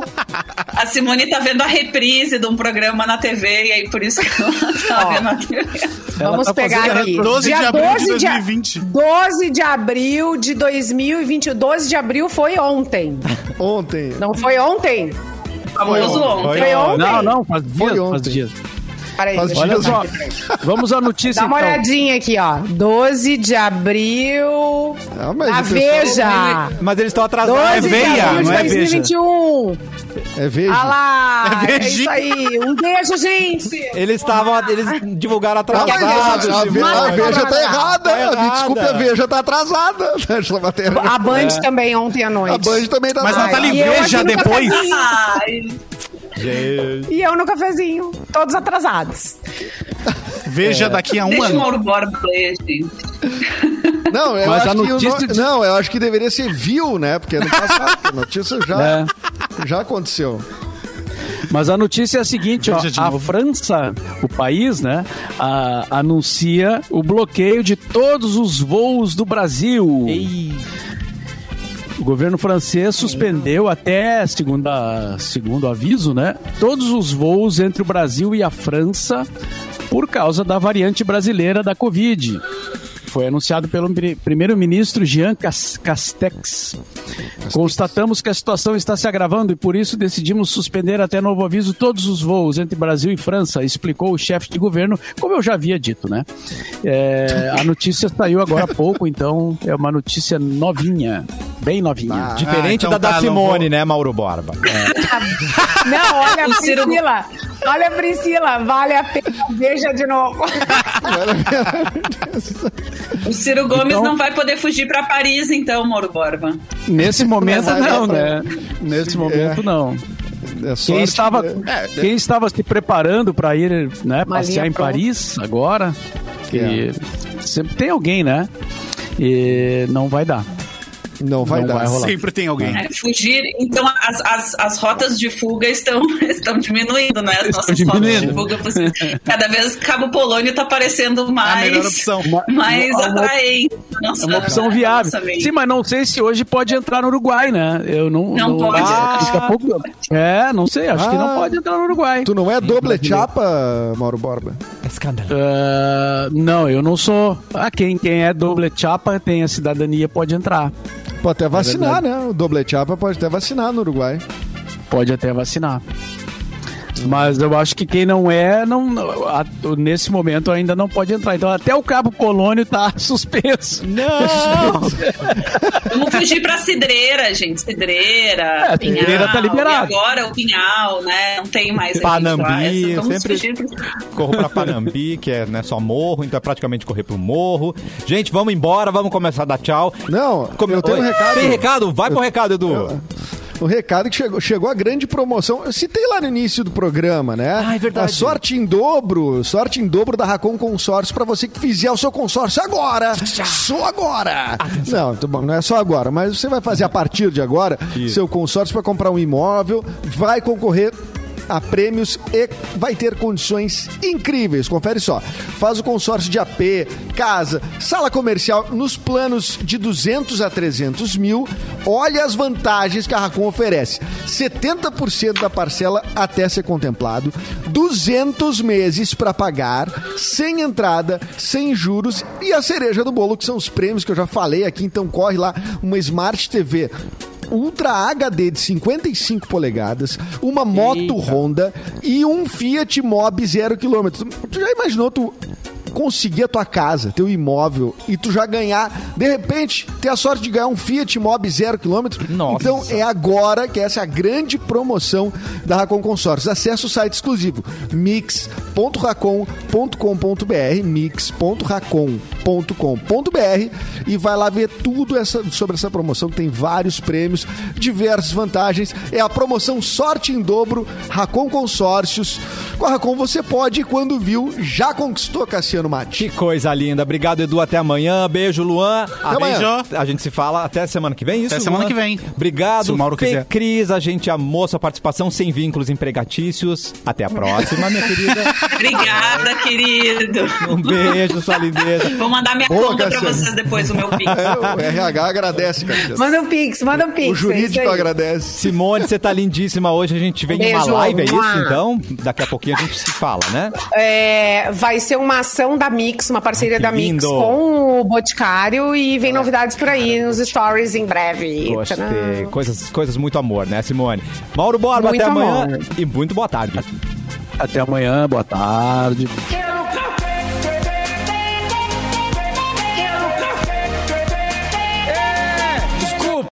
E: A Simone tá vendo a reprise de um programa na TV e aí por isso que ela tá
B: Ó.
E: vendo a TV.
B: Vamos
F: tá
B: pegar aqui.
G: 12 de abril de
B: 12 de a-
G: 2020.
B: 12 de abril de 2020. 12 de abril foi ontem.
D: Ontem.
B: Não foi ontem?
E: Famoso
A: ontem.
E: ontem.
B: Foi ontem?
F: Não, não, faz dias,
D: Foi
F: faz
D: ontem.
F: dias.
B: Peraí, eu
F: Olha só, vamos à notícia
B: Dá uma
F: então.
B: olhadinha aqui, ó. 12 de abril.
D: Ah, mas
B: na
D: o pessoal-
B: Veja.
A: Mas eles estão atrasados.
B: 12
G: É
B: de
G: veia,
B: abril de
G: não é veja.
B: 2021.
D: É veja.
B: Ah lá,
G: É
B: é, isso aí. Um beijo, gente.
A: Eles estavam. Eles divulgaram
D: Ah, mas
A: atrasados.
D: a, a, Ve-
B: Manda
D: a Veja tá errada.
A: Tá
D: Me
A: errada.
D: desculpe, a Veja tá atrasada.
B: A Band também ontem à noite.
D: A Band também tá
G: Mas
D: atrasada.
G: Nathalie,
B: E eu
G: veja depois.
A: Gente.
B: E eu no cafezinho. Todos atrasados.
G: Veja daqui a um
E: deixa o
G: ano.
E: Mauro Borba ler, gente.
D: Não, eu
F: Mas
D: acho
F: a
D: que o
F: notícia
D: no-
F: de-
D: não, eu acho que deveria ser viu, né? Porque no passado a notícia já,
F: É.
D: já aconteceu.
F: Mas a notícia é a seguinte, ó, a. França, o país, né, a- anuncia o bloqueio de todos os voos do Brasil. O governo francês suspendeu até, segundo, a- segundo aviso, né, todos os voos entre o Brasil e a França por causa da variante brasileira da Covid. Foi anunciado pelo pri- primeiro-ministro Jean Cas- Castex. Constatamos que a situação está se agravando e por isso decidimos suspender até novo aviso todos os voos entre Brasil e França, explicou o chefe de governo, como eu já havia dito, né? É, a notícia saiu agora há pouco, então é uma notícia novinha, bem novinha.
A: Diferente
G: então
A: da da
G: tá, não
A: Simone,
G: vou-
A: né, Mauro Borba?
B: Não, olha a Priscila. Olha a Priscila. Vale a pena. Veja de novo.
E: O Ciro Gomes
F: Então-
E: não vai poder fugir pra Paris, então, Mauro Borba.
F: Nesse momento não,
D: dar
F: né? Nesse momento não.
D: É sorte,
F: Quem estava,
D: né?
F: quem estava se preparando para ir né, passear em
B: pronta.
F: Paris agora, que
D: É.
F: sempre tem alguém, né? E não vai dar.
D: Não vai
F: não
D: dar.
F: vai rolar.
G: Sempre tem alguém.
E: É, fugir. Então, as, as, as rotas de fuga estão, estão diminuindo, né? As
F: Estão
E: nossas
F: diminuindo.
E: rotas de fuga. Cada vez Cabo Polônio tá parecendo mais.
G: A melhor opção.
E: Mais
F: Uma-
E: atraente. Nossa,
F: É uma opção viável. Sim, mas não sei se hoje pode entrar no Uruguai, né? Eu não.
E: Não pode.
F: Daqui a pouco. É, não sei. Acho que não
D: Ah.
F: pode entrar no Uruguai.
D: Tu não é doble chapa, Mauro Borba?
A: Escândalo.
F: Ah, não, eu não sou. Ah, quem, quem é doble chapa tem a cidadania pode entrar.
D: Pode até vacinar,
F: verdade.
D: né? O doble chapa pode até vacinar no Uruguai.
F: Pode até vacinar. Mas eu acho que quem não é, não, a- nesse momento ainda não pode entrar. Então até o Cabo Polônio tá suspenso.
A: Não!
E: Vamos fugir pra Cidreira, gente. Cidreira,
F: É,
E: Pinhal.
F: Cidreira tá liberado.
E: E agora o Pinhal, né? Não tem mais.
A: Panambi, sempre-
E: fugir pra...
A: Corro pra Panambi, que é né, só morro, então é praticamente correr pro morro. Gente, vamos embora, vamos começar a dar tchau.
D: Não,
A: Come-
D: eu tenho um recado.
A: Tem recado? Vai pro recado, Edu.
D: O recado que chegou, chegou a grande promoção. Eu citei lá no início do programa, né?
A: Ah, é verdade.
D: A sorte em dobro, sorte em dobro da Racon Consórcio para você que fizer o seu consórcio agora. Só agora. Não, tá não é só agora, mas você vai fazer a partir de agora
A: Isso.
D: seu consórcio para comprar um imóvel, vai concorrer a prêmios e vai ter condições incríveis. Confere só. Faz o consórcio de AP, casa, sala comercial nos planos de 200 a 300 mil. Olha as vantagens que a Racon oferece. 70% da parcela até ser contemplado, 200 meses para pagar, sem entrada, sem juros e a cereja do bolo, que são os prêmios que eu já falei aqui. Então corre lá, uma Smart TV Ultra HD de 55 polegadas, uma moto Honda e um Fiat Mobi 0 km. Tu já imaginou tu conseguir a tua casa, teu imóvel e tu já ganhar, de repente, ter a sorte de ganhar um Fiat Mobi 0 km?
A: Nossa.
D: Então é agora que essa é a grande promoção da Racon Consórcios. Acesse o site exclusivo mix.racon.com.br mix.racon.com.br e vai lá ver tudo essa, sobre essa promoção que tem vários prêmios, diversas vantagens. É a promoção Sorte em Dobro Racon Consórcios. Com a Racon você pode quando viu, já conquistou Cassiano Mate.
A: Que coisa linda. Obrigado, Edu. Até amanhã. Beijo, Luan. Até
G: amanhã.
A: A gente se fala até semana que vem, isso?
G: Até semana
A: Luan?
G: que vem.
A: Obrigado,
G: Se o Mauro
A: Fê
G: quiser.
A: Cris. A gente amou sua participação sem vínculos empregatícios. Até a próxima, minha querida.
E: Obrigada, querido.
A: Um beijo, sua lindeza.
E: Vou mandar minha
D: Boa,
E: conta pra
D: Cassiano.
E: vocês depois, o meu pix.
D: É, o RH agradece, Cassiano.
B: Manda um pix, manda um pix.
D: O
B: é
D: jurídico
B: aí.
D: agradece.
A: Simone, você tá lindíssima hoje. A gente vem em uma live, é isso? Então, daqui a pouquinho a gente se fala, né?
B: É, vai ser uma ação da Mix, uma parceria
A: que
B: da Mix
A: lindo.
B: com o Boticário e vem novidades por aí nos stories em breve.
A: Gostei.
B: Tcharam.
A: Coisas, coisas muito amor, né, Simone? Mauro Borba,
B: Muito
A: até amanhã.
B: amor.
A: E muito boa tarde.
F: Até amanhã, boa tarde.